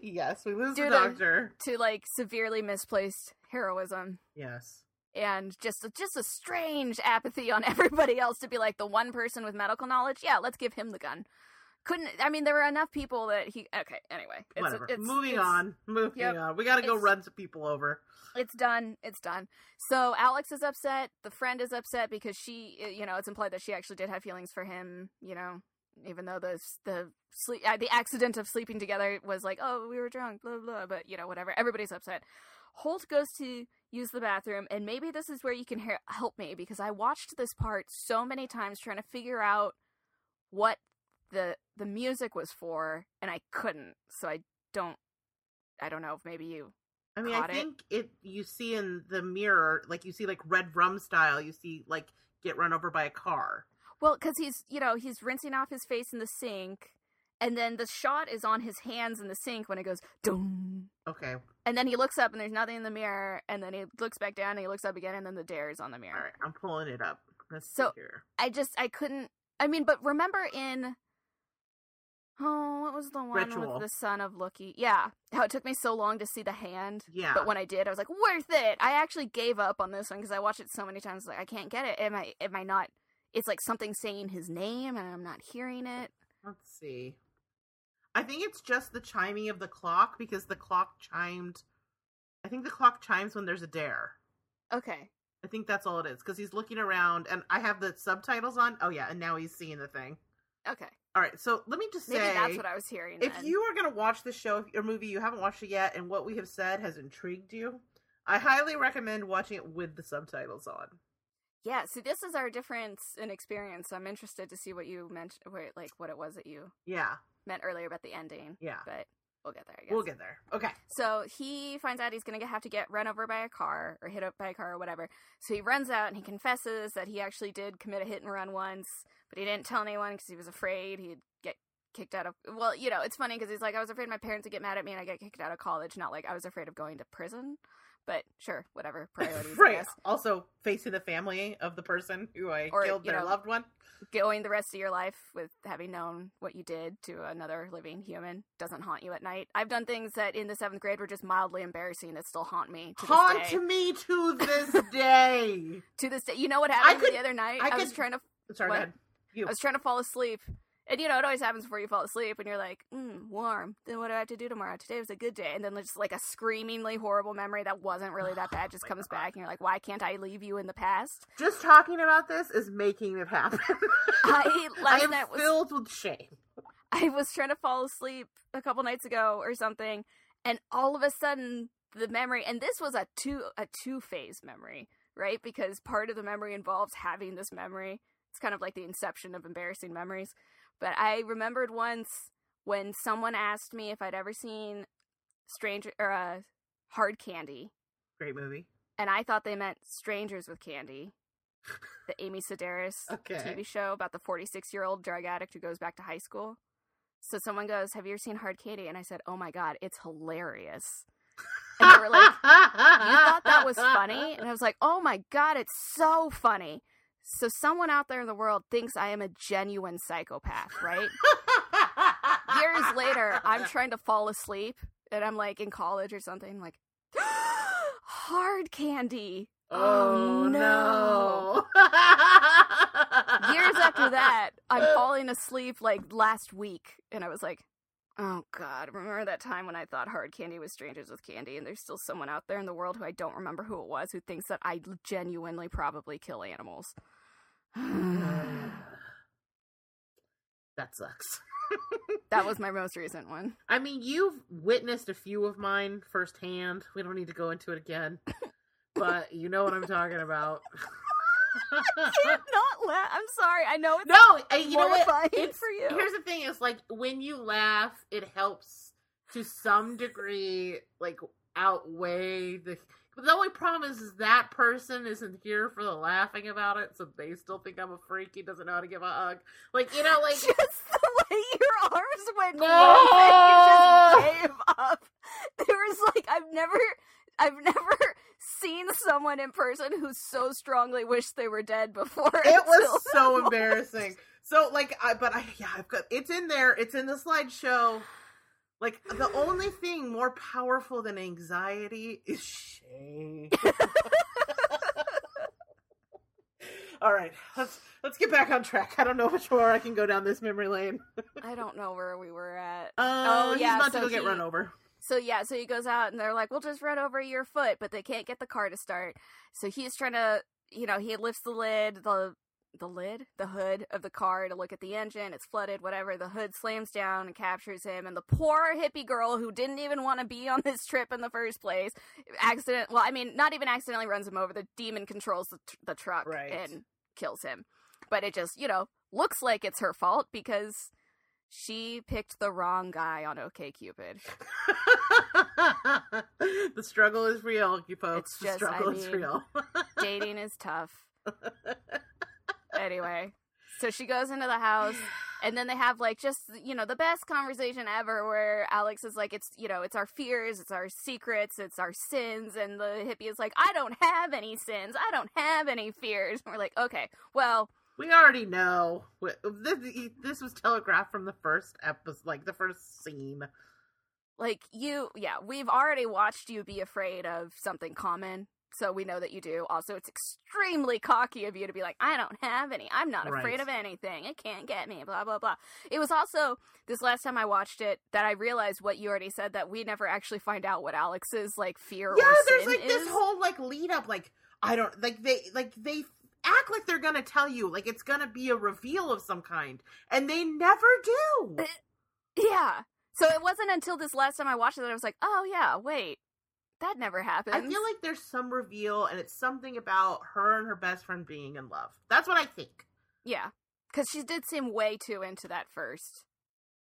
yes, we lose Due the doctor. to like severely misplaced heroism Yes. and just just a strange apathy on everybody else to be like the one person with medical knowledge. Yeah, let's give him the gun. Couldn't I mean there were enough people that he okay anyway it's, Whatever. it's Moving it's- on. Moving yep. on. We got to go run some people over. It's done. It's done. So Alex is upset. The friend is upset because she, uh, you know, it's implied that she actually did have feelings for him. You know, even though the the sleep, uh, the accident of sleeping together was like, oh, we were drunk, blah blah. But you know, whatever. Everybody's upset. Holt goes to use the bathroom, and maybe this is where you can hear, help me because I watched this part so many times trying to figure out what the the music was for, and I couldn't. So I don't. I don't know if maybe you. I mean, I it. think it. You see in the mirror, like you see like red rum style. You see like get run over by a car. Well, because he's you know he's rinsing off his face in the sink, and then the shot is on his hands in the sink when it goes dum. Okay, And then he looks up and there's nothing in the mirror, and then he looks back down and he looks up again, and then the dare is on the mirror. all right. I'm pulling it up. Let's So-. I just I couldn't. I mean, but remember in oh, what was the one Ritual. with the son of Loki? Yeah, how it took me so long to see the hand, Yeah, but when I did, I was like, worth it. I actually gave up on this one because I watched it so many times. Like I can't get it. Am I? Am I not? It's like something saying his name, and I'm not hearing it. let's see. I think it's just the chiming of the clock because the clock chimed. I think the clock chimes when there's a dare. Okay. I think that's all it is because he's looking around and I have the subtitles on. Oh yeah, and now he's seeing the thing. Okay. All right, so let me just Maybe say, that's what I was hearing. if then. you are going to watch the show or movie, you haven't watched it yet, and what we have said has intrigued you, I highly recommend watching it with the subtitles on. Yeah, see, this is our difference in experience. So I'm interested to see what you mentioned, where, like what it was that you Yeah, meant earlier about the ending. yeah, But we'll get there, I guess. we'll get there. Okay, So he finds out he's going to have to get run over by a car or hit up by a car or whatever. So he runs out and he confesses that he actually did commit a hit and run once, but he didn't tell anyone because he was afraid he'd get kicked out of. Well, you know, it's funny because he's like, I was afraid my parents would get mad at me and I get kicked out of college. Not like I was afraid of going to prison. But sure, whatever priorities. Right. Also, facing the family of the person who I Or, killed their know, loved one. going the rest of your life with having known what you did to another living human doesn't haunt you at night. I've done things that in the seventh grade were just mildly embarrassing that still haunt me to Haunt this day. me to this day. To this day, you know what happened could- the other night? I I, was trying to, Sorry, go ahead. You. I was trying to fall asleep, and you know it always happens before you fall asleep, and you're like, mm, warm. Then what do I have to do tomorrow? Today was a good day, and then just like a screamingly horrible memory that wasn't really that bad just Oh comes God. back, and you're like, why can't I leave you in the past? Just talking about this is making it happen. I I am was filled with shame. I was trying to fall asleep a couple nights ago or something, and all of a sudden the memory and this was a two a two phase memory, right? Because part of the memory involves having this memory. It's kind of like the inception of embarrassing memories. But I remembered once when someone asked me if I'd ever seen Stranger or uh, Hard Candy, Great movie. and I thought they meant Strangers with Candy, the Amy Sedaris Okay. TV show about the 46 year old drug addict who goes back to high school. So someone goes, Have you ever seen Hard Candy?" And I said, Oh my God, it's hilarious. And they were like, You thought that was funny? And I was like, Oh my God, it's so funny. So someone out there in the world thinks I am a genuine psychopath, right? Years later, I'm trying to fall asleep and I'm like in college or something, I'm like, Hard candy. Oh, Oh, no. years after that, I'm falling asleep like last week, and I was like, "Oh God, remember that time when I thought hard candy was strangers with candy?" And there's still someone out there in the world who I don't remember who it was who thinks that I genuinely probably kill animals. that sucks. that was my most recent one. I mean, you've witnessed a few of mine firsthand. We don't need to go into it again, but you know what I'm talking about. Can't not laugh. I'm sorry. I know it's no, you know what? It's for you. Here's the thing: is like when you laugh, it helps to some degree, like outweigh the. But the only problem is, is that person isn't here for the laughing about it, so they still think I'm a freak. He doesn't know how to give a hug. Like you know, like just the way your arms went No! you just gave up. There was like I've never I've never seen someone in person who so strongly wished they were dead before. it was so that embarrassing. So like, I but I yeah, I've got it's in there. It's in the slideshow. Like the only thing more powerful than anxiety is shame. All right, let's let's get back on track. I don't know which more I can go down this memory lane. I don't know where we were at. Uh, yeah, he's about so to go get run over. So yeah, so he goes out and they're like, "We'll just run over your foot," but they can't get the car to start. So he's trying to, you know, he lifts the lid, the the lid, the hood of the car to look at the engine. It's flooded, whatever. The hood slams down and captures him, and the poor hippie girl who didn't even want to be on this trip in the first place, accident. Well, I mean, not even accidentally runs him over. The demon controls the, tr- the truck Right. and kills him. But it just, you know, looks like it's her fault because she picked the wrong guy on OK Cupid. the struggle is real, you folks. It's the just, struggle I is mean, real. Dating is tough. Anyway, so she goes into the house and then they have like just you know the best conversation ever where alex is like it's you know it's our fears it's our secrets it's our sins and the hippie is like i don't have any sins i don't have any fears and we're like okay well we already know. This, this was telegraphed from the first episode, like the first scene. like you yeah we've already watched you be afraid of something common so we know that you do also it's extremely cocky of you to be like i don't have any i'm not afraid Right. of anything it can't get me blah blah blah it was also this last time i watched it that i realized what you already said that we never actually find out what alex's like fear Yeah, there's like this whole like lead up. Like I don't like they like they act like they're gonna tell you like it's gonna be a reveal of some kind, and they never do. Uh, yeah so it wasn't until this last time i watched it that i was like oh yeah wait that never happened I feel like there's some reveal, and it's something about her and her best friend being in love. That's what I think. yeah because she did seem way too into that first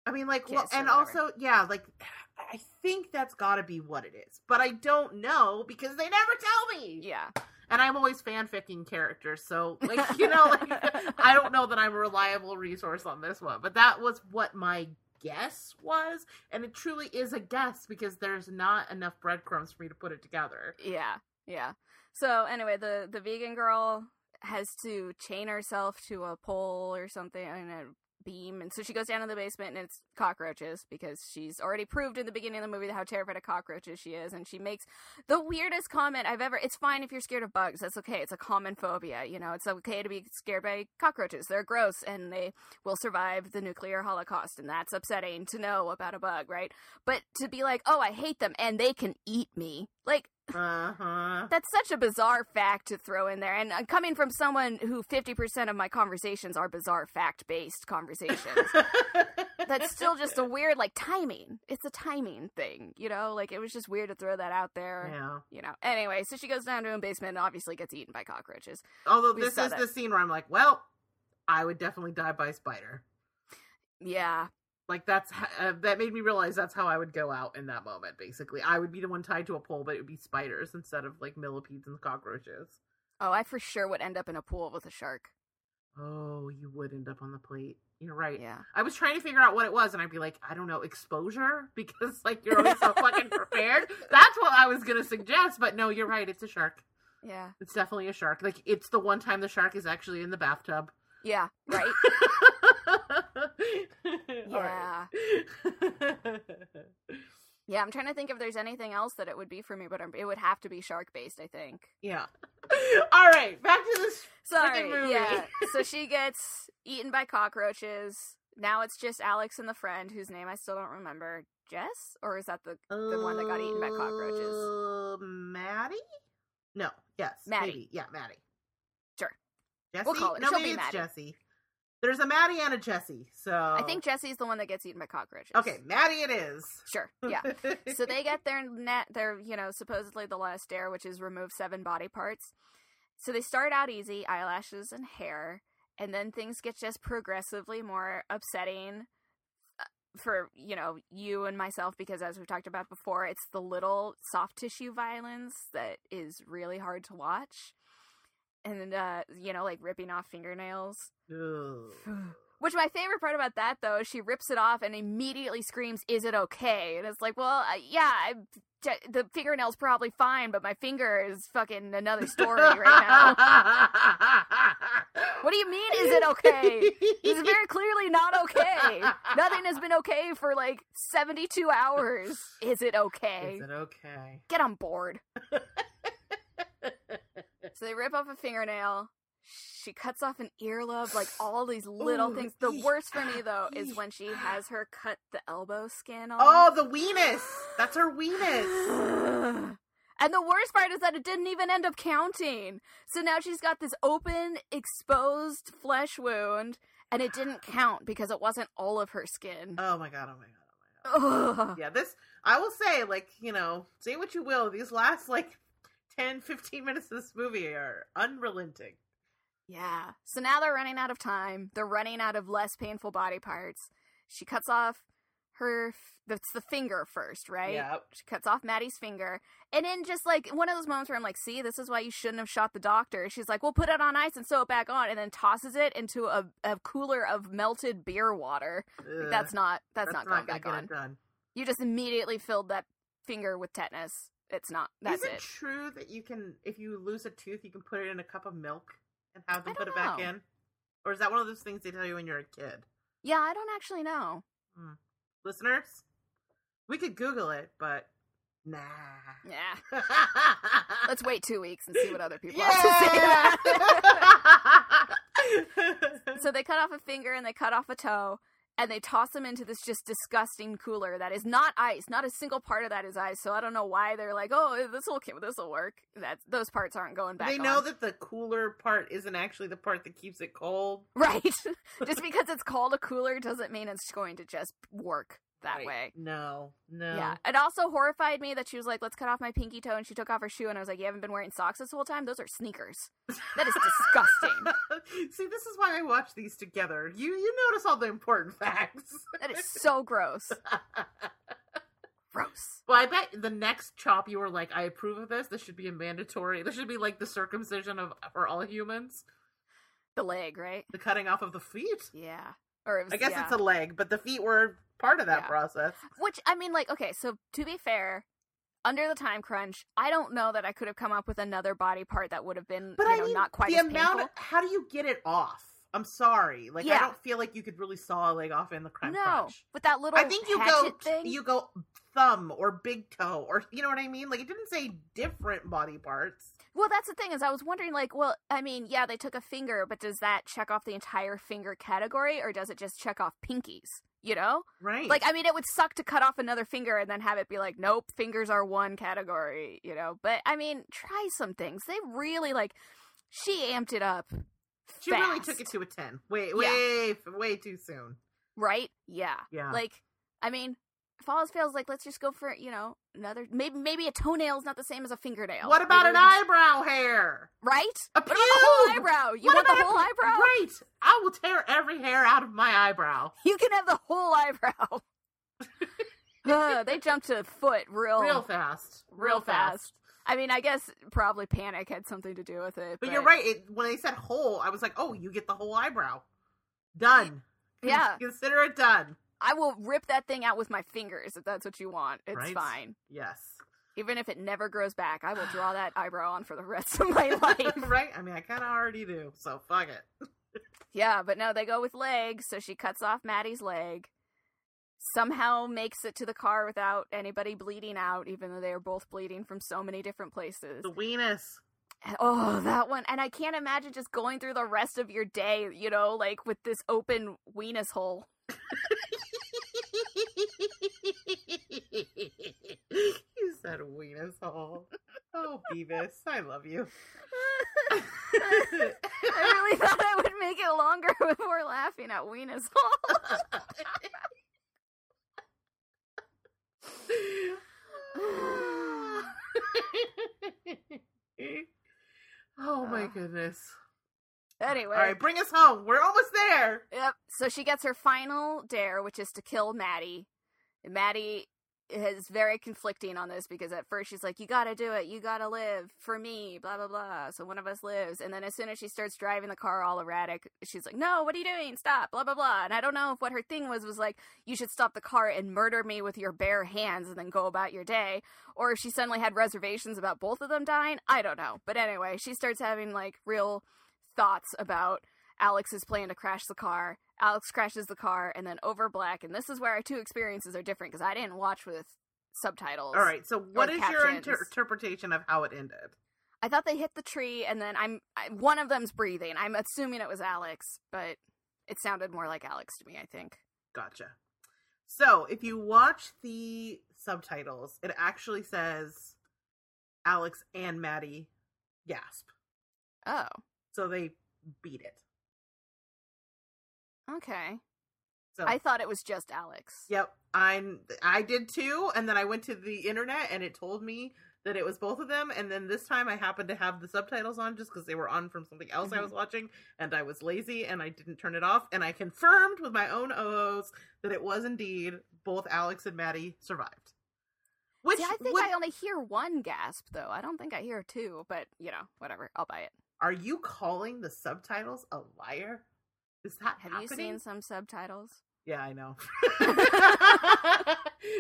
I mean, like, well, and also, yeah, like, I think that's got to be what it is, but I don't know because they never tell me. yeah And I'm always fanficking characters, so like, you know, like, I don't know that I'm a reliable resource on this one, but that was what my guess was, and it truly is a guess because there's not enough breadcrumbs for me to put it together. Yeah, yeah. So anyway, the the vegan girl has to chain herself to a pole or something and beam, and so she goes down in the basement and it's cockroaches because she's already proved in the beginning of the movie how terrified of cockroaches she is, and she makes the weirdest comment I've ever. It's fine if you're scared of bugs. That's okay. It's a common phobia. You know, it's okay to be scared by cockroaches. They're gross and they will survive the nuclear holocaust, and that's upsetting to know about a bug, right? But to be like, oh, I hate them and they can eat me, like. Uh huh. That's such a bizarre fact to throw in there. And uh, coming from someone who 50% of my conversations are bizarre fact based conversations, that's still just a weird, like, timing. It's a timing thing, you know? Like, it was just weird to throw that out there. yeah. You know. Anyway, so she goes down to a basement and obviously gets eaten by cockroaches. Although We this is that. the scene where I'm like, well, I would definitely die by a spider. Yeah. Like that's uh, that made me realize that's how I would go out in that moment. Basically, I would be the one tied to a pole, but it would be spiders instead of like millipedes and cockroaches. Oh, I for sure would end up in a pool with a shark. Oh, you would end up on the plate. You're right. Yeah. I was trying to figure out what it was, and I'd be like, I don't know, exposure, because like you're always so fucking prepared. That's what I was gonna suggest, but no, you're right. It's a shark. Yeah. It's definitely a shark. Like it's the one time the shark is actually in the bathtub. Yeah. Right? Right. yeah. I'm trying to think if there's anything else that it would be for me, but it would have to be shark based, I think. yeah. All right, back to this. Sorry. Movie. Yeah. so she gets eaten by cockroaches. Now it's just Alex and the friend whose name I still don't remember. Jess? Or is that the the one that got eaten by cockroaches? Uh, Maddie? No. Yes. Maddie. Maybe. Yeah, Maddie. Sure. Jesse? We'll call it- No, she'll maybe be it's Maddie. Jesse. There's a Maddie and a Jesse. So I think Jesse's the one that gets eaten by cockroaches. Okay, Maddie it is. Sure. Yeah. so they get their net their you know supposedly the last dare which is remove seven body parts so they start out easy eyelashes and hair and then things get just progressively more upsetting uh, for you know you and myself because as we've talked about before it's the little soft tissue violence that is really hard to watch and uh you know like ripping off fingernails which my favorite part about that though is she rips it off and immediately screams, "Is it okay?" And it's like, well, uh, yeah, I, j- the fingernail's probably fine, but my finger is fucking another story right now. What do you mean? Is it okay? It's very clearly not okay. Nothing has been okay for like seventy-two hours. Is it okay? Is it okay? Get on board. so they rip off a fingernail. She cuts off an earlobe, like all these little Ooh, things. The worst for me though is when she has her cut the elbow skin off. Oh, the weenus. That's her weenus. and the worst part is that it didn't even end up counting. So now she's got this open, exposed flesh wound, and it didn't count because it wasn't all of her skin. Oh my god. Oh my god. Oh my god. Ugh. Yeah, this I will say, like, you know, say what you will, these last like 10, 15 minutes of this movie are unrelenting. Yeah. So now they're running out of time. They're running out of less painful body parts. she cuts off her that's the finger first, right? Yep. She cuts off Maddie's finger. And in just like one of those moments where I'm like, see, this is why you shouldn't have shot the doctor. She's like, well, put it on ice and sew it back on, and then tosses it into a, a cooler of melted beer water. Like, that's not that's, that's not going gonna back on. You just immediately filled that finger with tetanus. It's not. That's Is it, it. true that you can, if you lose a tooth, you can put it in a cup of milk and have them put it back in? Or is that one of those things they tell you when you're a kid? Yeah, I don't actually know. Hmm. Listeners, we could Google it, but nah. Yeah. Let's wait two weeks and see what other people have to say about it. yeah. So they cut off a finger and they cut off a toe and they toss them into this just disgusting cooler that is not ice. Not a single part of that is ice. So I don't know why they're like, "Oh, this will this will work." That those parts aren't going back. they know on. that the cooler part isn't actually the part that keeps it cold. right? just because it's called a cooler doesn't mean it's going to just work that Right. way. No, no. Yeah. It also horrified me that she was like, "Let's cut off my pinky toe," and she took off her shoe, and I was like, "You haven't been wearing socks this whole time? Those are sneakers. That is disgusting. See, this is why I watch these together. You you notice all the important facts. That is so gross. Gross. well, I bet the next chop you were like, I approve of this. This should be a mandatory. This should be like the circumcision of for all humans. The leg, right? The cutting off of the feet. Yeah. Or was, I guess yeah. it's a leg, but the feet were part of that Yeah. process. Which I mean, like, okay, so to be fair, under the time crunch, I don't know that I could have come up with another body part that would have been, But you I know, mean, not quite the amount. Of, how do you get it off? I'm sorry. Like I don't feel like you could really saw a leg off in the crime no, crunch. with that little I think you go thing. you go thumb or big toe or you know what I mean. Like it didn't say different body parts. Well, that's the thing is, I was wondering, like, well, I mean, yeah, they took a finger, but does that check off the entire finger category, or does it just check off pinkies? You know, Right. like, I mean, it would suck to cut off another finger and then have it be like, nope, fingers are one category. You know, but I mean, try some things. They really like, she amped it up. she really took it to a ten. Way Yeah. way way too soon. right? Yeah. Yeah. Like, I mean, if all fails, like, let's just go for you know another. Maybe maybe a toenail is not the same as a fingernail. what about Maybe an eyebrow hair? Right? A What about the whole eyebrow? You What want the about a whole eyebrow? Right. I will tear every hair out of my eyebrow. You can have the whole eyebrow. Ugh, they jumped to foot real, Real fast. Oh. real fast. I mean, I guess probably panic had something to do with it. But you're right. It, when they said whole, I was like, oh, you get the whole eyebrow. Done. Yeah. Consider it done. I will rip that thing out with my fingers if that's what you want. It's Right? fine. Yes. Even if it never grows back, I will draw that eyebrow on for the rest of my life. right? I mean, I kind of already do, so fuck it. Yeah, but no, they go with legs, so she cuts off Maddie's leg. Somehow makes it to the car without anybody bleeding out, even though they are both bleeding from so many different places. The weenus. Oh, that one. And I can't imagine just going through the rest of your day, you know, like with this open weenus hole. you said weenus hole. Oh, Beavis, I love you. I really thought I would make it longer before laughing at weenus hole. oh my goodness. Anyway. All right, bring us home. We're almost there. Yep. So she gets her final dare, which is to kill Maddie. And Maddie is very conflicting on this because at first she's like, "You got to do it. You got to live for me." Blah blah blah. So one of us lives, and then as soon as she starts driving the car all erratic, she's like, "No, what are you doing? Stop!" Blah blah blah. And I don't know if what her thing was was like, "You should stop the car and murder me with your bare hands and then go about your day," or if she suddenly had reservations about both of them dying. I don't know. But anyway, she starts having like real thoughts about Alex's plan to crash the car. Alex crashes the car and then over black. And this is where our two experiences are different because I didn't watch with subtitles. All right, so what is your inter- interpretation of how it ended? I thought they hit the tree and then I'm I, one of them's breathing. I'm assuming it was Alex, but it sounded more like Alex to me. I think. Gotcha. So if you watch the subtitles, it actually says Alex and Maddie gasp. Oh, So they beat it. okay. So I thought it was just Alex. Yep, I'm. I did too, and then I went to the internet, and it told me that it was both of them, and then this time I happened to have the subtitles on just because they were on from something else I was mm-hmm. watching, and I was lazy and I didn't turn it off, and I confirmed with my own OOs that it was indeed both Alex and Maddie survived. Which See, I think would- I only hear one gasp though. I don't think I hear two, but you know, whatever. I'll buy it. Are you calling the subtitles a liar? Is that Have happening? you seen some subtitles? Yeah, I know. so I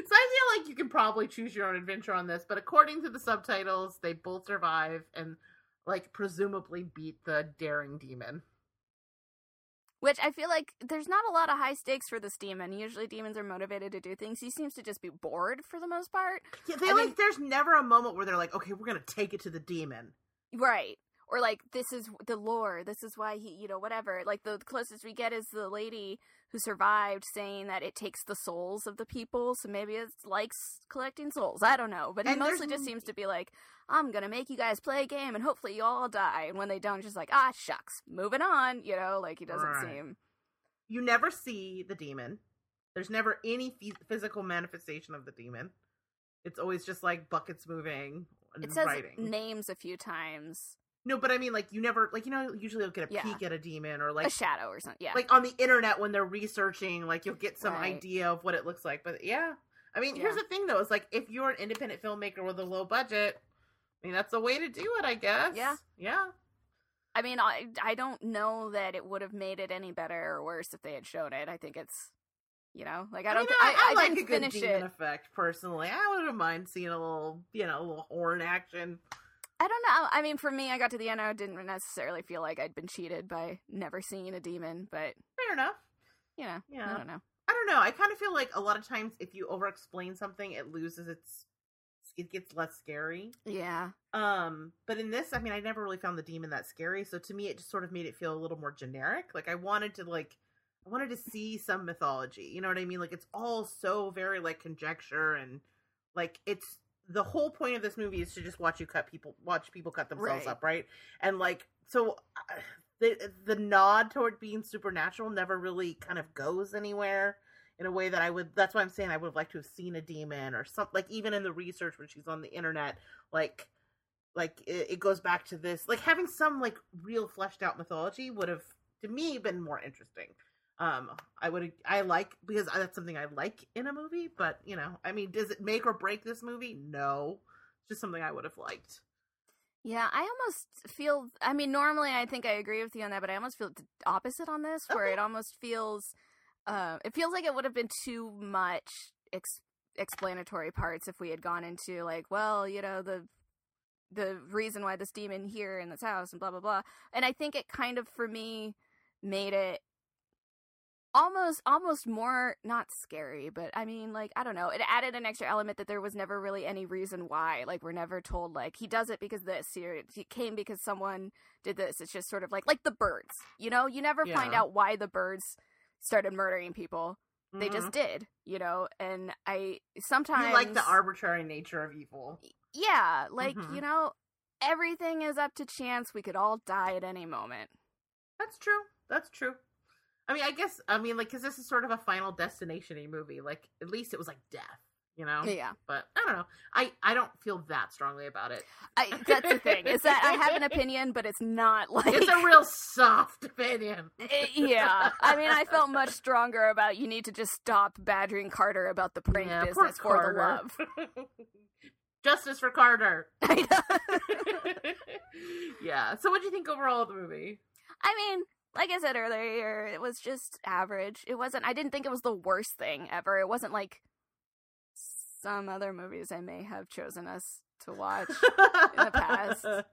feel like you can probably choose your own adventure on this, but according to the subtitles, they both survive and like presumably beat the daring demon. Which I feel like there's not a lot of high stakes for this demon. Usually demons are motivated to do things. He seems to just be bored for the most part. Yeah, they I like mean- there's never a moment where they're like, okay, we're gonna take it to the demon. Right. Or like this is the lore. This is why he, you know, whatever. Like the closest we get is the lady who survived saying that it takes the souls of the people, so maybe it likes collecting souls. I don't know, but And there's mostly just seems to be like, I'm gonna make you guys play a game, and hopefully you all die. And when they don't, just like, ah, shucks, moving on. You know, like he doesn't Right. seem. You never see the demon. There's never any physical manifestation of the demon. It's always just like buckets moving and It says writing. names a few times, no, but I mean, like you never, like you know, usually you'll get a Yeah. peek at a demon or like a shadow or something. Yeah, like on the internet when they're researching, like you'll get some Right. idea of what it looks like. But yeah, I mean, here's the thing though: is like if you're an independent filmmaker with a low budget, I mean, that's a way to do it, I guess. Yeah. yeah. I mean, I I don't know that it would have made it any better or worse if they had shown it. I think it's, you know, like I don't. mean, thi- I, I, like a good demon it. effect personally. I wouldn't mind seeing a little, you know, a little horn action. I don't know. I mean, for me, I got to the end. I didn't necessarily feel like I'd been cheated by never seeing a demon, but Fair enough. you know, Yeah. I don't know. I don't know. I kind of feel like a lot of times if you over explain something, it loses its. It gets less scary. Yeah, Um, but in this, I mean, I never really found the demon that scary. So to me, it just sort of made it feel a little more generic. Like I wanted to like, I wanted to see some mythology. You know what I mean? Like it's all so very like conjecture and like it's the whole point of this movie is to just watch you cut people, watch people cut themselves Right. up, right? And like so. Uh, the, the nod toward being supernatural never really kind of goes anywhere in a way that I would. That's why I'm saying I would have liked to have seen a demon or something. Like even in the research when she's on the internet, like like it, it goes back to this like having some like real fleshed out mythology would have to me been more interesting um i would i like because that's something i like in a movie but you know i mean does it make or break this movie no it's just something i would have liked yeah. I almost feel. I mean, normally I think I agree with you on that, but I almost feel the opposite on this, where Okay. it almost feels. Uh, it feels like it would have been too much ex- explanatory parts if we had gone into like, well, you know, the the reason why this demon here in this house and blah blah blah. And I think it kind of for me made it almost almost more not scary but i mean like i don't know it added an extra element that there was never really any reason why like we're never told like he does it because this it came because someone did this it's just sort of like like the birds you know you never find out why the birds started murdering people they Mhm. just did you know and i sometimes you like the arbitrary nature of evil yeah like Mhm. you know everything is up to chance we could all die at any moment that's true that's true i mean i guess i mean like because this is sort of a final destination movie like at least it was like death you know yeah but i don't know i i don't feel that strongly about it I, that's the thing is that i have an opinion but it's not like it's a real soft opinion Eh, yeah, I mean, I felt much stronger about you need to just stop badgering Carter about the prank Yeah, business for the love. Justice for Carter. Yeah. So, what do you think overall of the movie? I mean, like I said earlier, it was just average. It wasn't. I didn't think it was the worst thing ever. It wasn't like some other movies I may have chosen us to watch. in the past.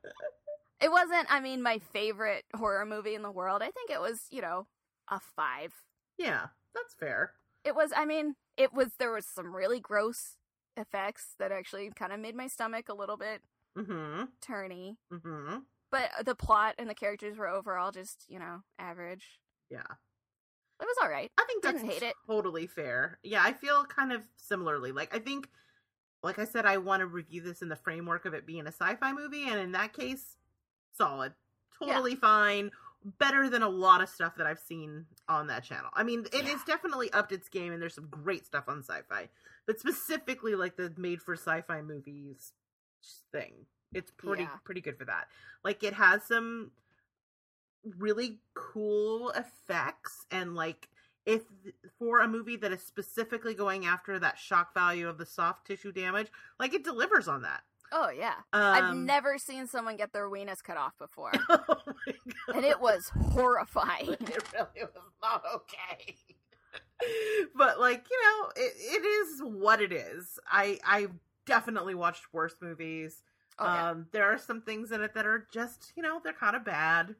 It wasn't. I mean, my favorite horror movie in the world. I think it was, you know, a five. Yeah, that's fair. It was. I mean, it was. There was some really gross effects that actually kind of made my stomach a little bit Mm-hmm. turny. Mm-hmm. But the plot and the characters were overall just, you know, average. Yeah. It was all right. I think that's Didn't hate it. totally fair. Yeah, I feel kind of similarly. Like I think like I said, I want to review this in the framework of it being a Syfy movie, and in that case, solid. Totally fine. Better than a lot of stuff that I've seen on that channel. I mean, it Yeah. is definitely upped its game, and there's some great stuff on Syfy. But specifically, like the made for Syfy movies, thing. It's pretty Yeah. pretty good for that. Like it has some really cool effects and like if for a movie that is specifically going after that shock value of the soft tissue damage, like it delivers on that. Oh yeah. Um, I've never seen someone get their weenus cut off before. oh my God. and it was horrifying. it really was not okay. but like you know, it, it is what it is. I I definitely watched worse movies. Oh, yeah. Um, there are some things in it that are just you know they're kind of bad,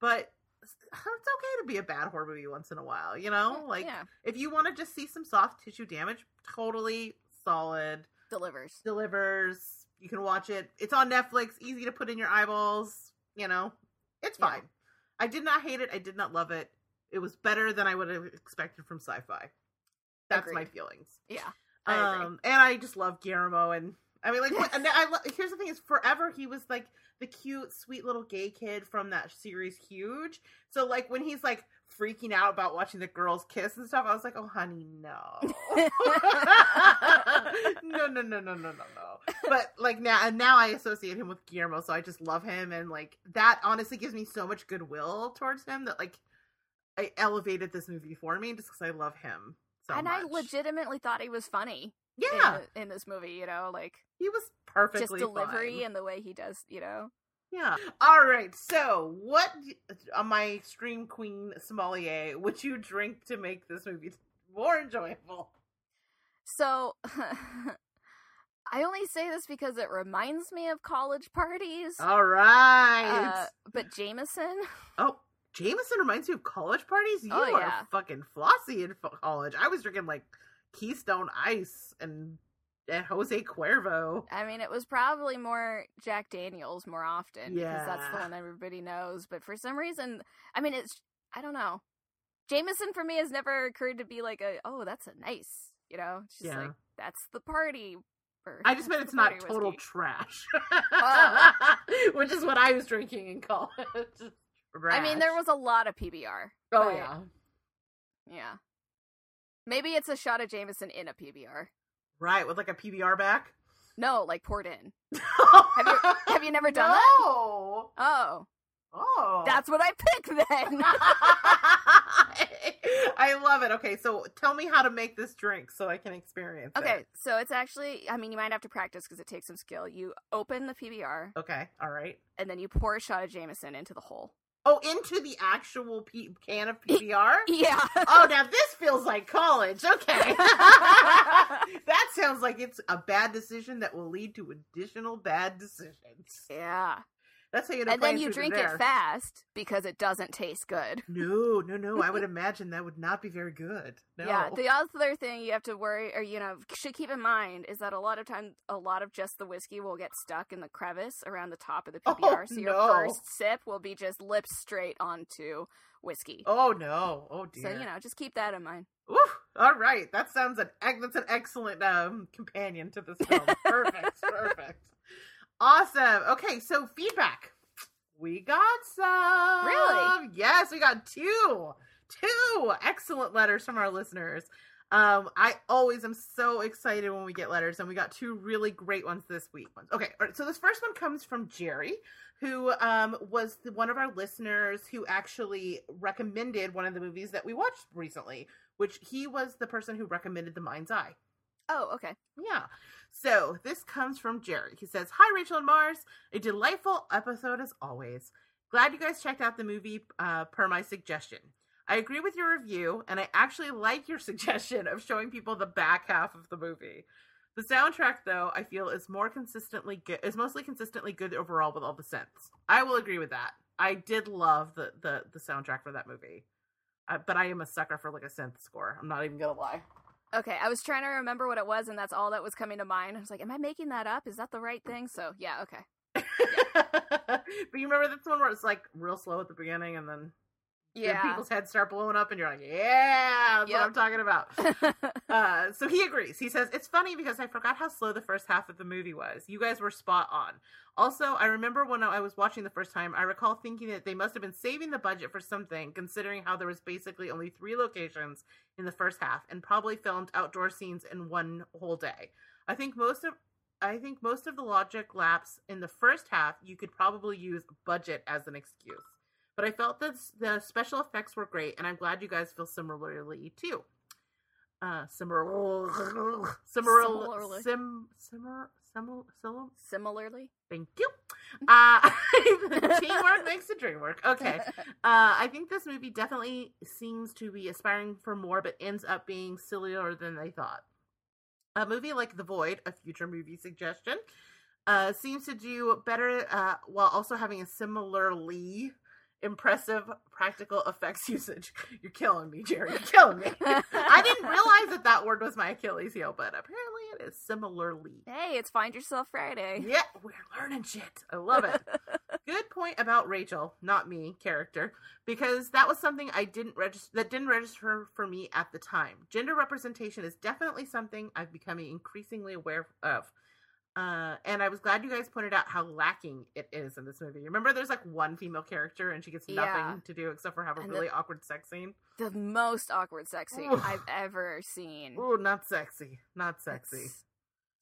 but it's okay to be a bad horror movie once in a while. You know, like yeah, if you want to just see some soft tissue damage, totally solid delivers. delivers. You can watch it. It's on Netflix. Easy to put in your eyeballs. You know, it's Yeah. fine. I did not hate it. I did not love it. It was better than I would have expected from Syfy. That's my feelings. Yeah. I. Um, and I just love Guillermo, and I mean, like, what, and I here's the thing: is forever he was like the cute, sweet little gay kid from that series, Huge. So, like, when he's like freaking out about watching the girls kiss and stuff, I was like, oh, honey, no, no, no, no, no, no, no, no. But like now, and now I associate him with Guillermo, so I just love him, and like that honestly gives me so much goodwill towards him that like I elevated this movie for me just because I love him so and much. I legitimately thought he was funny yeah, in, in this movie, you know, like he was perfectly just delivery fine. and the way he does, you know. Yeah. All right. So, what on my stream queen sommelier would you drink to make this movie more enjoyable? So I only say this because it reminds me of college parties. All right. Uh, but Jameson, oh, Jameson reminds you of college parties. You Oh, are yeah. fucking flossy in college. I was drinking like Keystone Ice and and Jose Cuervo. I mean, it was probably more Jack Daniels more often because that's the one everybody knows. But for some reason, I mean, it's I don't know. Jameson for me has never occurred to be like a oh that's a nice you know it's just Yeah. like that's the party. I just "That's meant it's not total whiskey." trash, Oh. which is what I was drinking in college. I mean, there was a lot of PBR. Oh yeah. yeah. Maybe it's a shot of Jameson in a PBR. Right, with like a PBR back. No, like poured in. have you- have you never done that? no. Oh, Oh. that's what I picked then. I love it. Okay, so tell me how to make this drink so I can experience okay, it. so it's actually, I mean, you might have to practice because it takes some skill. You open the PBR Okay, all right. and then you pour a shot of Jameson into the hole. Oh, into the actual P- can of PBR? Yeah. oh, now this feels like college. Okay. that sounds like it's a bad decision that will lead to additional bad decisions. yeah. That's how you know. And then you drink it fast because it doesn't taste good. No, no, no. I would imagine that would not be very good. No. Yeah. The other thing you have to worry, or you know, should keep in mind is that a lot of times, a lot of just the whiskey will get stuck in the crevice around the top of the Oh, PBR. so your no. first sip will be just lips straight onto whiskey. oh no. Oh dear. so you know, just keep that in mind. Oof. All right. That sounds an that's an excellent um companion to this film. Perfect. perfect. Awesome. Okay, so feedback. We got some. Really? Yes, we got two. Two excellent letters from our listeners. Um, I always am so excited when we get letters, and we got two really great ones this week. Okay, all right, so this first one comes from Jerry, who um, was the, one of our listeners who actually recommended one of the movies that we watched recently, which he was the person who recommended The Mind's Eye. Oh, okay. Yeah. So this comes from Jerry. He says, Hi, Rachel and Marrs. A delightful episode as always. Glad you guys checked out the movie uh, per my suggestion. I agree with your review, and I actually like your suggestion of showing people the back half of the movie. The soundtrack, though, I feel is more consistently good. Is mostly consistently good overall with all the synths. I will agree with that. I did love the the, the soundtrack for that movie, uh, but I am a sucker for like a synth score. I'm not even gonna lie. Okay, I was trying to remember what it was, and that's all that was coming to mind. I was like, "Am I making that up? Is that the right thing?" So, yeah, okay. but you remember the one where it's like real slow at the beginning and then Yeah. people's heads start blowing up and you're like, yeah, that's Yep. what I'm talking about. uh, so he agrees. He says, it's funny because I forgot how slow the first half of the movie was. You guys were spot on. Also, I remember when I was watching the first time, I recall thinking that they must have been saving the budget for something, considering how there was basically only three locations in the first half and probably filmed outdoor scenes in one whole day. I think most of I think most of the logic laps in the first half, you could probably use budget as an excuse. But I felt that the special effects were great, and I'm glad you guys feel similarly too. Uh, similar, similar, Similarly. sim, similar, similar, similar. Similarly, Thank you. Uh, teamwork makes the dream work. Okay. Uh, I think this movie definitely seems to be aspiring for more, but ends up being sillier than they thought. A movie like The Void, a future movie suggestion, uh, seems to do better uh, while also having a similarly impressive practical effects usage. You're killing me, Jerry. You're killing me. I didn't realize that that word was my Achilles heel, but apparently it is similarly. hey, it's Find Yourself Friday. Yeah, we're learning shit. I love it. Good point about Rachel, not me, character, because that was something I didn't register that didn't register for me at the time. Gender representation is definitely something I've becoming increasingly aware of. Uh, and I was glad you guys pointed out how lacking it is in this movie. Remember, there's like one female character and she gets nothing Yeah. to do except for have a And the- really awkward sex scene. the most awkward sex scene Oof. I've ever seen. Ooh, not sexy, not sexy. It's-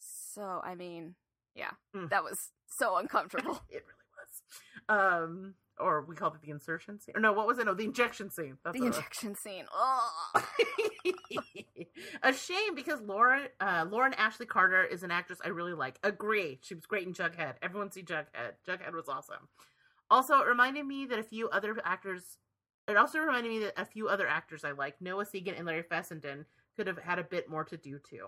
So, I mean, yeah, Mm. that was so uncomfortable. it really was. Um, or we called it the insertion scene. Or no, what was it? No, the injection scene. That's the it was. injection scene. Oh, a shame because Laura, uh, Lauren Ashley Carter is an actress I really like. Agree, she was great in Jughead. Everyone see Jughead. Jughead was awesome. Also, it reminded me that a few other actors. It also reminded me that a few other actors I like, Noah Segan and Larry Fessenden, could have had a bit more to do too.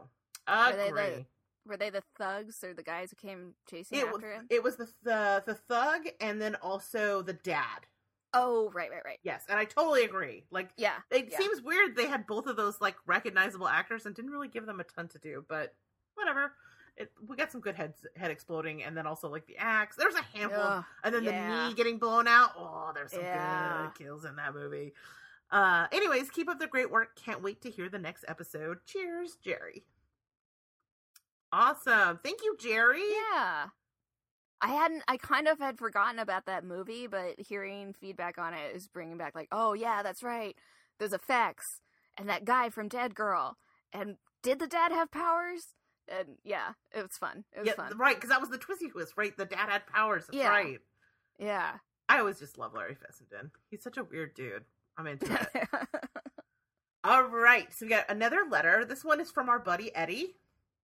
Were they Agree. the- were they the thugs or the guys who came chasing It was, after him? it was the, the the thug and then also the dad. oh, right, right, right. Yes, and I totally agree. Like Yeah, It yeah. seems weird they had both of those like recognizable actors and didn't really give them a ton to do, but whatever. It, we got some good heads head exploding, and then also like the axe. There's a handful, Ugh, and then yeah. the knee getting blown out. Oh, there's some Yeah. good kills in that movie. Uh, anyways, keep up the great work. Can't wait to hear the next episode. Cheers, Jerry. Awesome. Thank you, Jerry. Yeah. I hadn't, I kind of had forgotten about that movie, but hearing feedback on it is bringing back, like, oh, yeah, that's right. Those effects and that guy from Dead Girl. And did the dad have powers? And yeah, it was fun. It was Yeah, fun. right, because that was the twisty twist, right? The dad had powers. That's Yeah. right. Yeah. I always just love Larry Fessenden. He's such a weird dude. I'm into it. All right, so we got another letter. This one is from our buddy Eddie.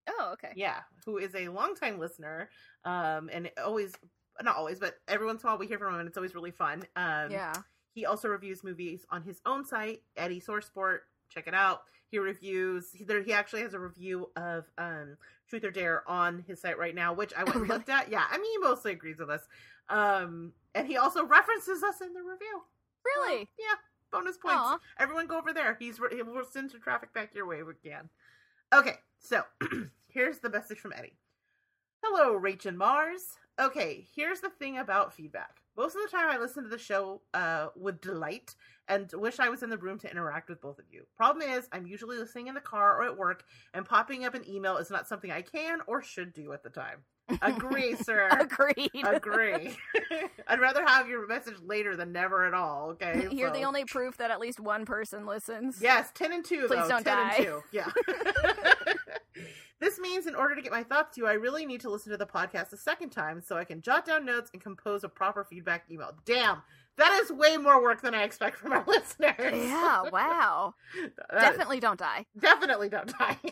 Oh, okay. Yeah, who is a longtime listener. Um, and always, not always, but every once in a while we hear from him, and it's always really fun. Um, Yeah. He also reviews movies on his own site, Eddie Source Sport. Check it out. He reviews. He, there, he actually has a review of um, Truth or Dare on his site right now, which I went and Really? looked at. Yeah, I mean, he mostly agrees with us. Um, and he also references us in the review. Really? So, yeah, bonus points. Aw. Everyone go over there. He's he will send some traffic back your way if we can. Okay, so here's the message from Eddie. Hello, Rach and Marrs. Okay, here's the thing about feedback. Most of the time, I listen to the show uh, with delight and wish I was in the room to interact with both of you. Problem is, I'm usually listening in the car or at work, and popping up an email is not something I can or should do at the time. Agree, sir. Agreed. Agree. I'd rather have your message later than never at all. Okay, You're the only proof that at least one person listens. Yes, ten and two. Please though. don't ten die. and two. Yeah. This means in order to get my thoughts to you, I really need to listen to the podcast a second time so I can jot down notes and compose a proper feedback email. Damn, that is way more work than I expect from our listeners. Yeah, wow. That is- Definitely don't die. definitely don't die.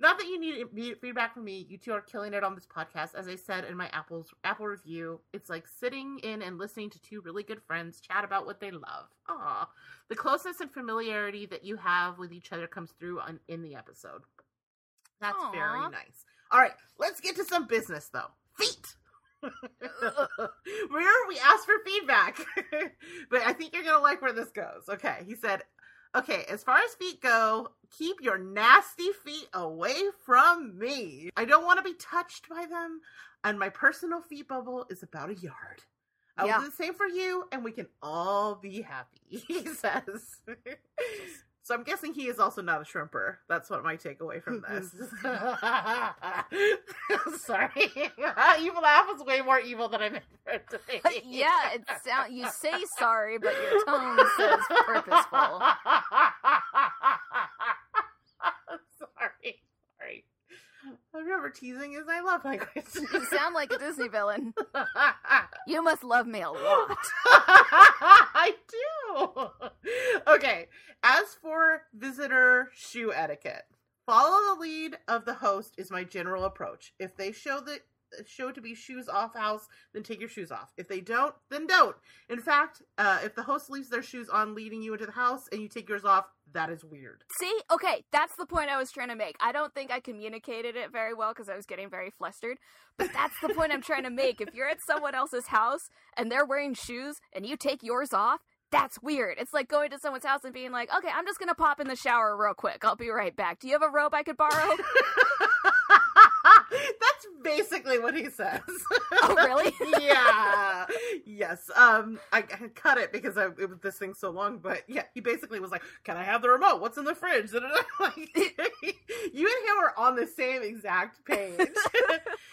Not that you need feedback from me. You two are killing it on this podcast. As I said in my Apple's Apple review, it's like sitting in and listening to two really good friends chat about what they love. Aw. The closeness and familiarity that you have with each other comes through on, in the episode. That's Aw. very nice. All right, let's get to some business though. Feet. Remember, we asked for feedback, but I think you're gonna like where this goes. Okay, he said, "Okay, as far as feet go, keep your nasty feet away from me. I don't want to be touched by them, and my personal feet bubble is about a yard. I Yeah. will do the same for you, and we can all be happy." He says. So I'm guessing he is also not a shrimper. That's what my takeaway from this. Sorry, evil laugh is way more evil than I meant for it to be. yeah, it sound you say sorry, but your tone says purposeful. sorry, sorry. I remember, teasing is my love language. You sound like a Disney villain. You must love me a lot. I do. Okay. As for visitor shoe etiquette, follow the lead of the host is my general approach. If they show the show to be shoes off house, then take your shoes off. If they don't, then don't. In fact, uh, if the host leaves their shoes on leading you into the house and you take yours off, that is weird. See? Okay, that's the point I was trying to make. I don't think I communicated it very well because I was getting very flustered. But that's the point I'm trying to make. If you're at someone else's house and they're wearing shoes and you take yours off, that's weird. It's like going to someone's house and being like, okay, I'm just gonna pop in the shower real quick. I'll be right back. Do you have a robe I could borrow? That's basically what he says. Oh, really? yeah. Yes. Um, I, I cut it because I, it was this thing so long, but yeah, he basically was like, "Can I have the remote? What's in the fridge?" like, you and him are on the same exact page.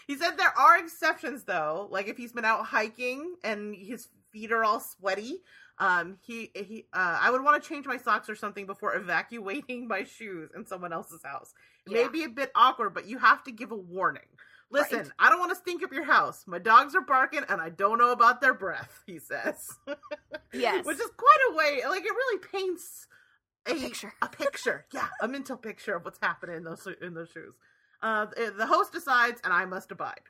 he said there are exceptions though, like if he's been out hiking and his feet are all sweaty. Um, he he. Uh, I would want to change my socks or something before evacuating my shoes in someone else's house. It Yeah. may be a bit awkward, but you have to give a warning. Listen, Right. I don't want to stink up your house. My dogs are barking, and I don't know about their breath. He says, yes. which is quite a way. Like it really paints a Picture. a picture. Yeah, a mental picture of what's happening in those in those shoes. Uh, the the host decides, and I must abide.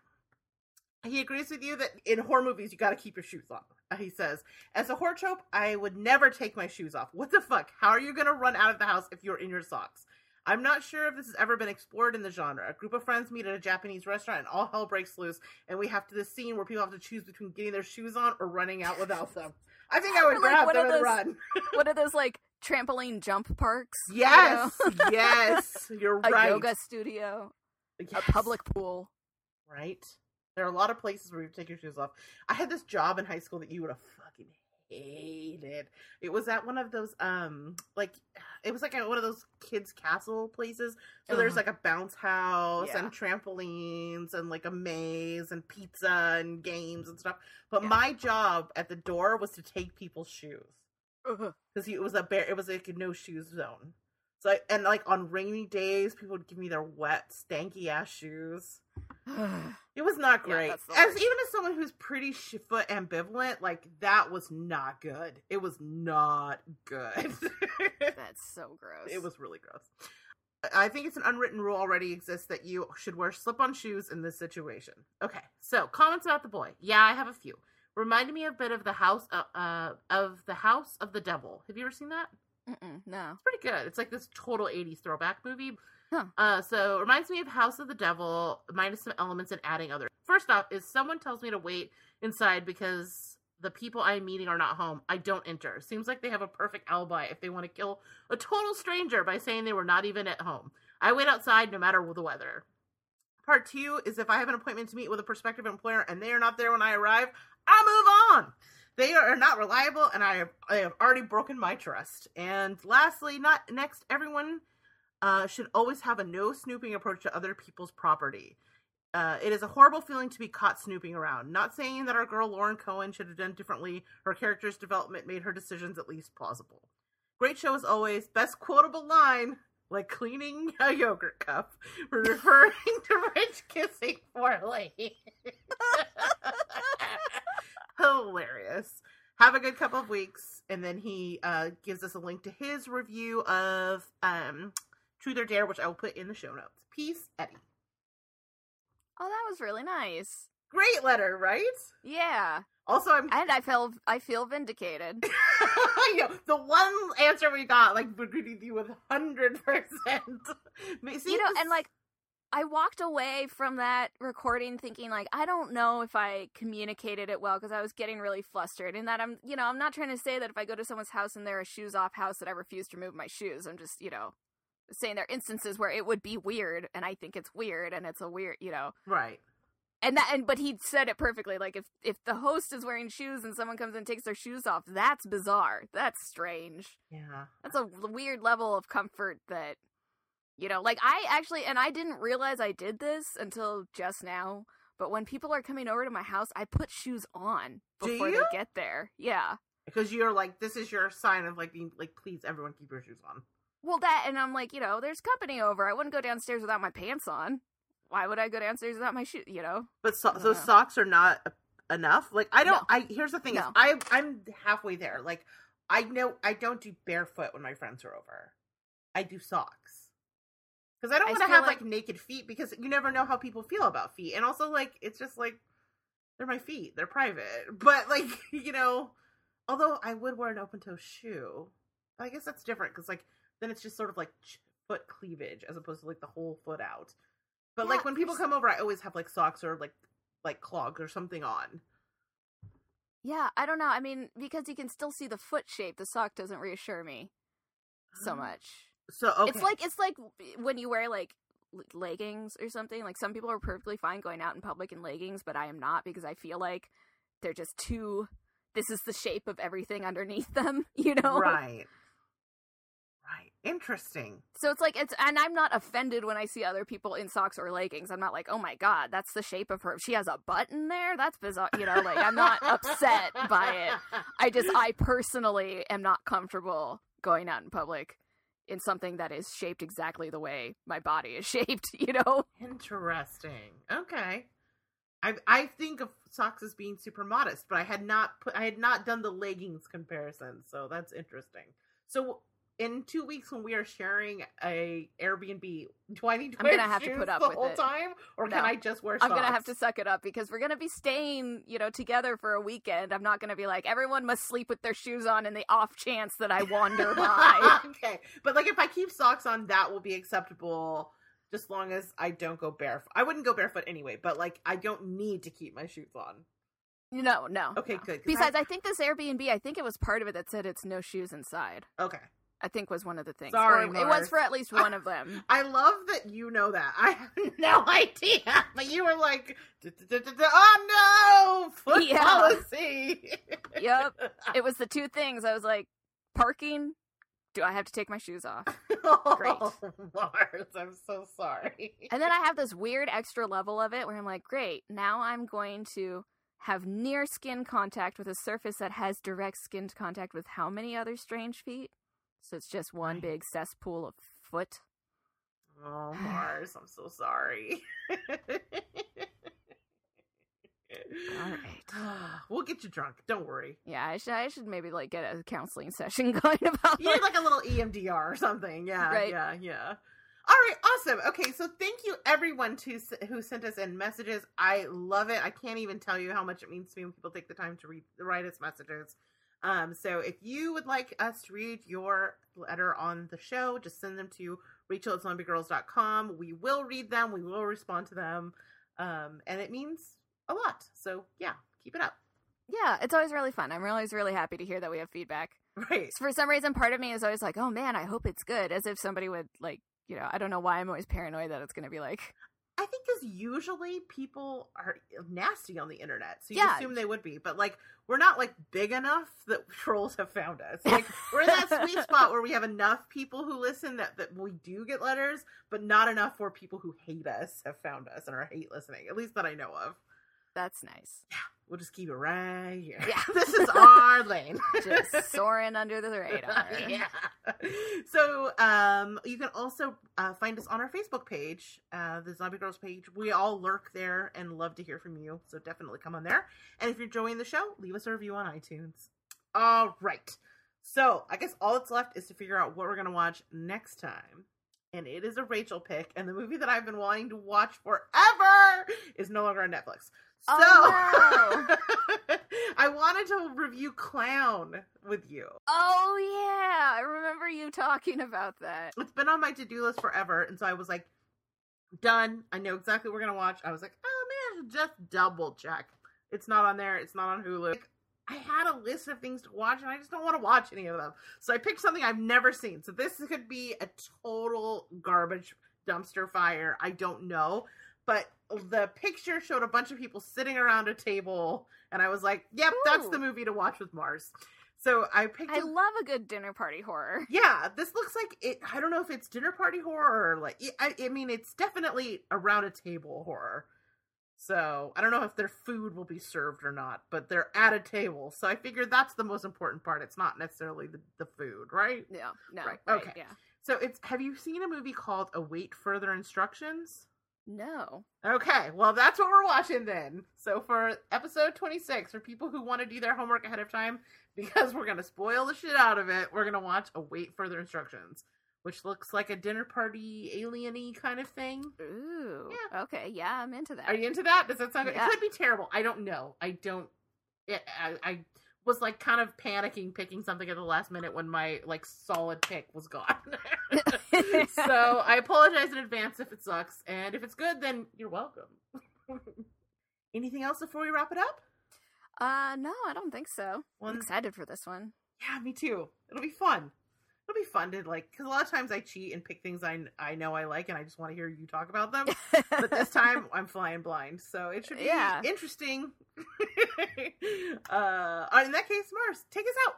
He agrees with you that in horror movies you got to keep your shoes on. Uh, He says, "As a horror trope, I would never take my shoes off. What the fuck? How are you gonna run out of the house if you're in your socks?" I'm not sure if this has ever been explored in the genre. A group of friends meet at a Japanese restaurant and all hell breaks loose, and we have to this scene where people have to choose between getting their shoes on or running out without them. I think I would Like grab them and run. What are those like trampoline jump parks? you Yes, know? yes, you're right. a yoga studio, Yes. a public pool. right? There are a lot of places where you take your shoes off. I had this job in high school that you would have fucking hated. It was at one of those um like it was like at one of those kids castle places. So there's uh-huh. like a bounce house Yeah. and trampolines and like a maze and pizza and games and stuff. But Yeah. my job at the door was to take people's shoes uh-huh. because it was a bear. It was like a no shoes zone. So I, and like on rainy days, people would give me their wet, stanky ass shoes. Ah. It was not great. the as even as someone who's pretty sh- foot ambivalent, like that was not good. It was not good. That's so gross. it was really gross. I think it's an unwritten rule already exists that you should wear slip-on shoes in this situation. Okay, so comments about the boy. Yeah, I have a few. Reminded me a bit of the house uh, uh of the House of the Devil. Have you ever seen that? Mm-mm, no. It's pretty good. It's like this total 80s throwback movie. Huh. Uh, so it reminds me of House of the Devil, minus some elements and adding other. First off, is someone tells me to wait inside because the people I'm meeting are not home. I don't enter. Seems like they have a perfect alibi if they want to kill a total stranger by saying they were not even at home. I wait outside no matter the weather. Part two is if I have an appointment to meet with a prospective employer and they are not there when I arrive, I move on. They are not reliable, and I have, I have already broken my trust. And lastly, not next, everyone uh, should always have a no snooping approach to other people's property. Uh, it is a horrible feeling to be caught snooping around. Not saying that our girl Lauren Cohan should have done differently. Her character's development made her decisions at least plausible. Great show as always. Best quotable line, like cleaning a yogurt cup, referring to Rich kissing poorly. Hilarious. Have a good couple of weeks, and then he uh, gives us a link to his review of um, Truth or Dare, which I will put in the show notes. Peace, Eddie. Oh, that was really nice. Great letter, right? Yeah, Also, I'm and I feel I feel vindicated. you know, the one answer we got, like, agreed with you with hundred percent. you know, and like I walked away from that recording thinking like I don't know if I communicated it well because I was getting really flustered and that I'm you know I'm not trying to say that if I go to someone's house and they're a shoes off house that I refuse to remove my shoes. I'm just you know saying there are instances where it would be weird and I think it's weird and it's a weird you know right. and that and but he said it perfectly like if if the host is wearing shoes and someone comes and takes their shoes off that's bizarre that's strange Yeah. that's a weird level of comfort that you know like i actually and i didn't realize i did this until just now but when people are coming over to my house i put shoes on before they get there yeah Because you're like, this is your sign of like being like, please, everyone, keep your shoes on. Well that and i'm like you know there's company over i wouldn't go downstairs without my pants on why would I go downstairs without my shoe? You know. But so- those know. socks are not enough. Like I don't. No. I here's the thing: is I I'm halfway there. Like I know I don't do barefoot when my friends are over. I do socks because I don't want to have like- like naked feet because you never know how people feel about feet, and also like it's just like they're my feet. They're private, but like you know, although I would wear an open toe shoe, I guess that's different because like then it's just sort of like foot cleavage as opposed to like the whole foot out. But Yeah, like when people come over, I always have like socks or like like clogs or something on. Yeah, I don't know. I mean, because you can still see the foot shape, the sock doesn't reassure me so Oh. much. So okay. It's like it's like when you wear like leggings or something. Like some people are perfectly fine going out in public in leggings, but I am not because I feel like they're just too. This is the shape of everything underneath them, you know. right. Interesting. So it's like it's, and I'm not offended when I see other people in socks or leggings. I'm not like, oh my god, that's the shape of her. She has a button there. That's bizarre. You know, like I'm not upset by it. I just, I personally am not comfortable going out in public in something that is shaped exactly the way my body is shaped, you know? Interesting. Okay. I I think of socks as being super modest, but I had not put I had not done the leggings comparison, so that's interesting. So in two weeks when we are sharing a Airbnb, do I need to I'm wear gonna have to shoes put up the with whole it. time, or can I just wear? I'm gonna have to suck it up because we're gonna be staying, you know, together for a weekend. I'm not gonna be like, everyone must sleep with their shoes on in the off chance that I wander by. okay, but like if I keep socks on, that will be acceptable, just long as I don't go barefoot. I wouldn't go barefoot anyway, but like I don't need to keep my shoes on. No, no. Okay, no. good, Besides, I- I think this Airbnb, I think it was part of it that said it's no shoes inside. Okay. I think was one of the things. Sorry, Or it was for at least one of them. I love that you know that. I have no idea, but you were like, "Oh no, foot Yeah. policy." Yep. It was the two things. I was like, parking. Do I have to take my shoes off? Great. Oh, Marrs, I'm so sorry. And then I have this weird extra level of it where I'm like, great, now I'm going to have near skin contact with a surface that has direct skin contact with how many other strange feet? So it's just one Right. big cesspool of foot. Oh, Marrs, I'm so sorry. All right. We'll get you drunk. Don't worry. Yeah, I should I should maybe like get a counseling session going about You need like a little EMDR or something. Yeah, Right. yeah, yeah. All right, awesome. Okay, so thank you everyone to who sent us in messages. I love it. I can't even tell you how much it means to me when people take the time to read write us messages. Um, so if you would like us to read your letter on the show, just send them to Rachel at zombiegrrlz.com. We will read them. We will respond to them. Um, and it means a lot. So yeah, keep it up. Yeah, it's always really fun. I'm always really happy to hear that we have feedback. Right. For some reason, part of me is always like, "Oh man, I hope it's good," as if somebody would like, you know, I don't know why I'm always paranoid that it's going to be like, I think because usually people are nasty on the internet, so you Yeah. assume they would be. But like, we're not like big enough that trolls have found us. Like, we're in that sweet spot where we have enough people who listen that that we do get letters, but not enough where people who hate us have found us and are hate listening. At least that I know of. "That's nice." We'll just keep it right here. Yeah. this is our lane. Just soaring under the radar. yeah. So um, you can also uh, find us on our Facebook page, uh, the Zombie Grrlz page. We all lurk there and love to hear from you. So definitely come on there. And if you're enjoying the show, leave us a review on iTunes. All right. So I guess all that's left is to figure out what we're gonna watch next time. And it is a Rachel pick, and the movie that I've been wanting to watch forever is no longer on Netflix. So Oh, I wanted to review Clown with you. Oh yeah, I remember you talking about that. It's been on my to do list forever, and so I was like, done. I know exactly what we're gonna watch. I was like, oh man, I should just double check. It's not on there. It's not on Hulu. Like, I had a list of things to watch, and I just don't want to watch any of them. So I picked something I've never seen. So this could be a total garbage dumpster fire. I don't know, but the picture showed a bunch of people sitting around a table, and I was like, yep, that's the movie to watch with Marrs. So I picked. I a- love a good dinner party horror. yeah, this looks like it. I don't know if it's dinner party horror or like. I, I mean, it's definitely around a table horror. So I don't know if their food will be served or not, but they're at a table. So I figured that's the most important part. It's not necessarily the, the food, right? No, no, Right, right, okay. yeah. So it's. Have you seen a movie called Await Further Instructions? No. Okay, well, that's what we're watching then. So, for episode 26, for people who want to do their homework ahead of time, because we're going to spoil the shit out of it, we're going to watch Await Further Instructions, which looks like a dinner party alien y kind of thing. Ooh. Yeah. Okay. Yeah, I'm into that. Are you into that? Does that sound good? Yeah. It could be terrible. I don't know. I don't. It, I, I was like kind of panicking picking something at the last minute when my like solid pick was gone. so I apologize in advance if it sucks, and if it's good, then you're welcome. Anything else before we wrap it up? Uh, no, I don't think so. One- I'm excited for this one. Yeah, me too. It'll be fun. It'll be fun to like because a lot of times I cheat and pick things I I know I like, and I just want to hear you talk about them. but this time I'm flying blind, so it should be Yeah. interesting. uh, in that case, Marrs, take us out.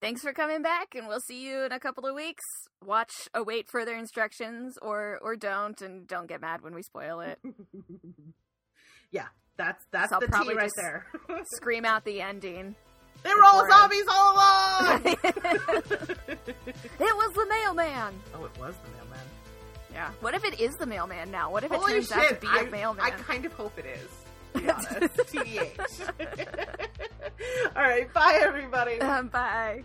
Thanks for coming back, and we'll see you in a couple of weeks. Watch, await further instructions, or or don't, and don't get mad when we spoil it. yeah, that's that's I'll the tea probably right there. Scream out the ending. They were all zombies all along. It was the mailman. oh, it was the mailman. Yeah. What if it is the mailman now? What if it Holy turns shit! out to be I, a mailman? I kind of hope it is. To be honest, tbh. all right, bye everybody. um, bye.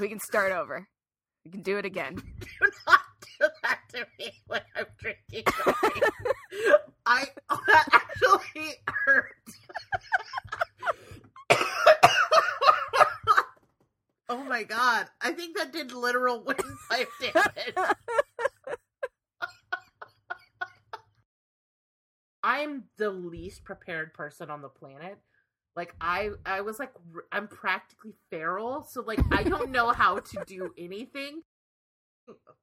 We can start over. We can do it again. do not do that to me when I'm drinking. I that actually hurt. oh my god! I think that did literal windpipe damage. I'm the least prepared person on the planet. Like I, I was like, i'm practically feral, so like I don't know how to do anything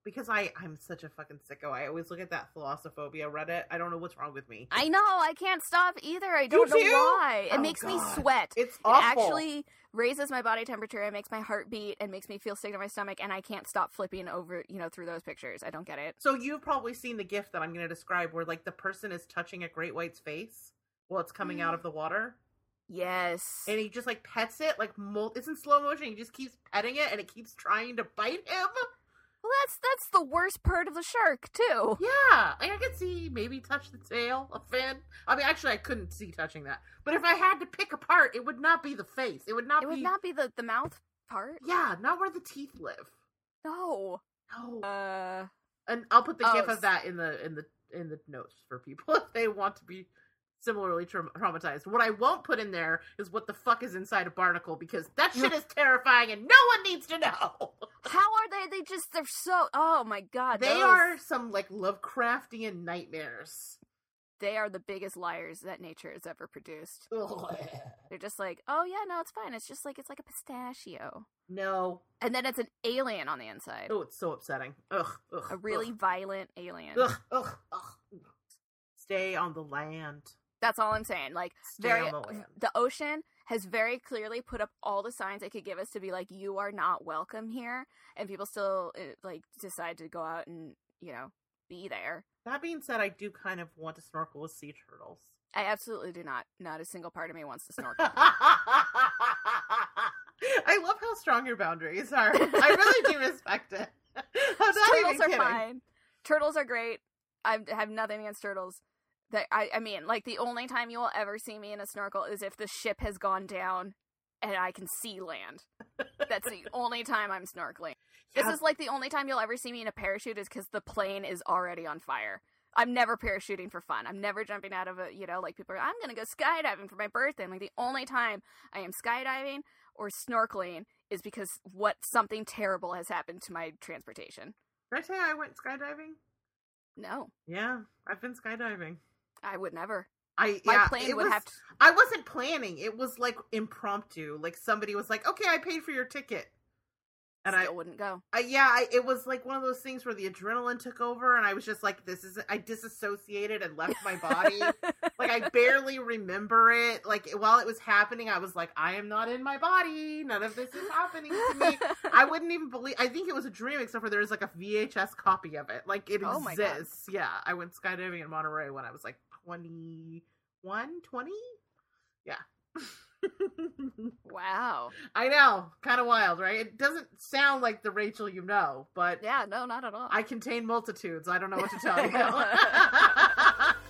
because I, I'm such a fucking sicko. I always look at that Thalassophobia Reddit. I don't know what's wrong with me. I know. I can't stop either. I don't know too? why. It Oh, makes me sweat. It's It actually raises my body temperature. It makes my heart beat and makes me feel sick to my stomach, and I can't stop flipping over, you know, through those pictures. I don't get it. So you've probably seen the gift that I'm going to describe, where like the person is touching a great white's face while it's coming out mm. of the water, Yes. and he just like pets it, like it's in slow motion. He just keeps petting it, and it keeps trying to bite him. Well, that's that's the worst part of the shark too. Yeah, like I could see maybe touch the tail, a fin. I mean, actually, I couldn't see touching that. But if I had to pick a part, it would not be the face. It would not It be. would not be the the mouth part. Yeah, not where the teeth live. No. No. Uh. and I'll put the oh, gif of that in the in the in the notes for people if they want to be similarly tra- traumatized. What I won't put in there is what the fuck is inside a barnacle because that shit is terrifying and no one needs to know. How are they? They just they're so. Oh my god. They those- are some like Lovecraftian nightmares. They are the biggest liars that nature has ever produced. Ugh. They're just like, oh yeah, no, it's fine. It's just like it's like a pistachio, No. and then it's an alien on the inside. Oh, it's so upsetting. Ugh. ugh a really Ugh. violent alien. Ugh, ugh, ugh. Stay on the land. That's all I'm saying. Like Stay very the ocean has very clearly put up all the signs it could give us to be like you are not welcome here and people still uh, like decide to go out and you know be there That being said, I do kind of want to snorkel with sea turtles. i absolutely do not not a single part of me wants to snorkel I love how strong your boundaries are. I really do respect it. I'm not turtles even are kidding. fine turtles are great i have nothing against turtles that I, I mean like the only time you will ever see me in a snorkel is if the ship has gone down and i can see land that's the only time i'm snorkeling This is like the only time you'll ever see me in a parachute is because the plane is already on fire. I'm never parachuting for fun. I'm never jumping out of a, you know, like people are, I'm going to go skydiving for my birthday. I'm like, the only time I am skydiving or snorkeling is because what something terrible has happened to my transportation. Did I say I went skydiving? No, Yeah, I've been skydiving. I would never. I My yeah, plane it would was, have to. I wasn't planning. It was like impromptu. Like somebody was like, "Okay, I paid for your ticket," and I wouldn't go. I, yeah, I, it was like one of those things where the adrenaline took over, and I was just like, "This is." I disassociated and left my body. like I barely remember it. Like while it was happening, I was like, "I am not in my body. None of this is happening to me." I wouldn't even believe. I think it was a dream, except for there was like a VHS copy of it. Like it Oh exists. Yeah, I went skydiving in Monterey when I was like 21, 20? Yeah. wow. I know, kind of wild, right? It doesn't sound like the Rachel you know, but Yeah, no, not at all. I contain multitudes. I don't know what to tell you.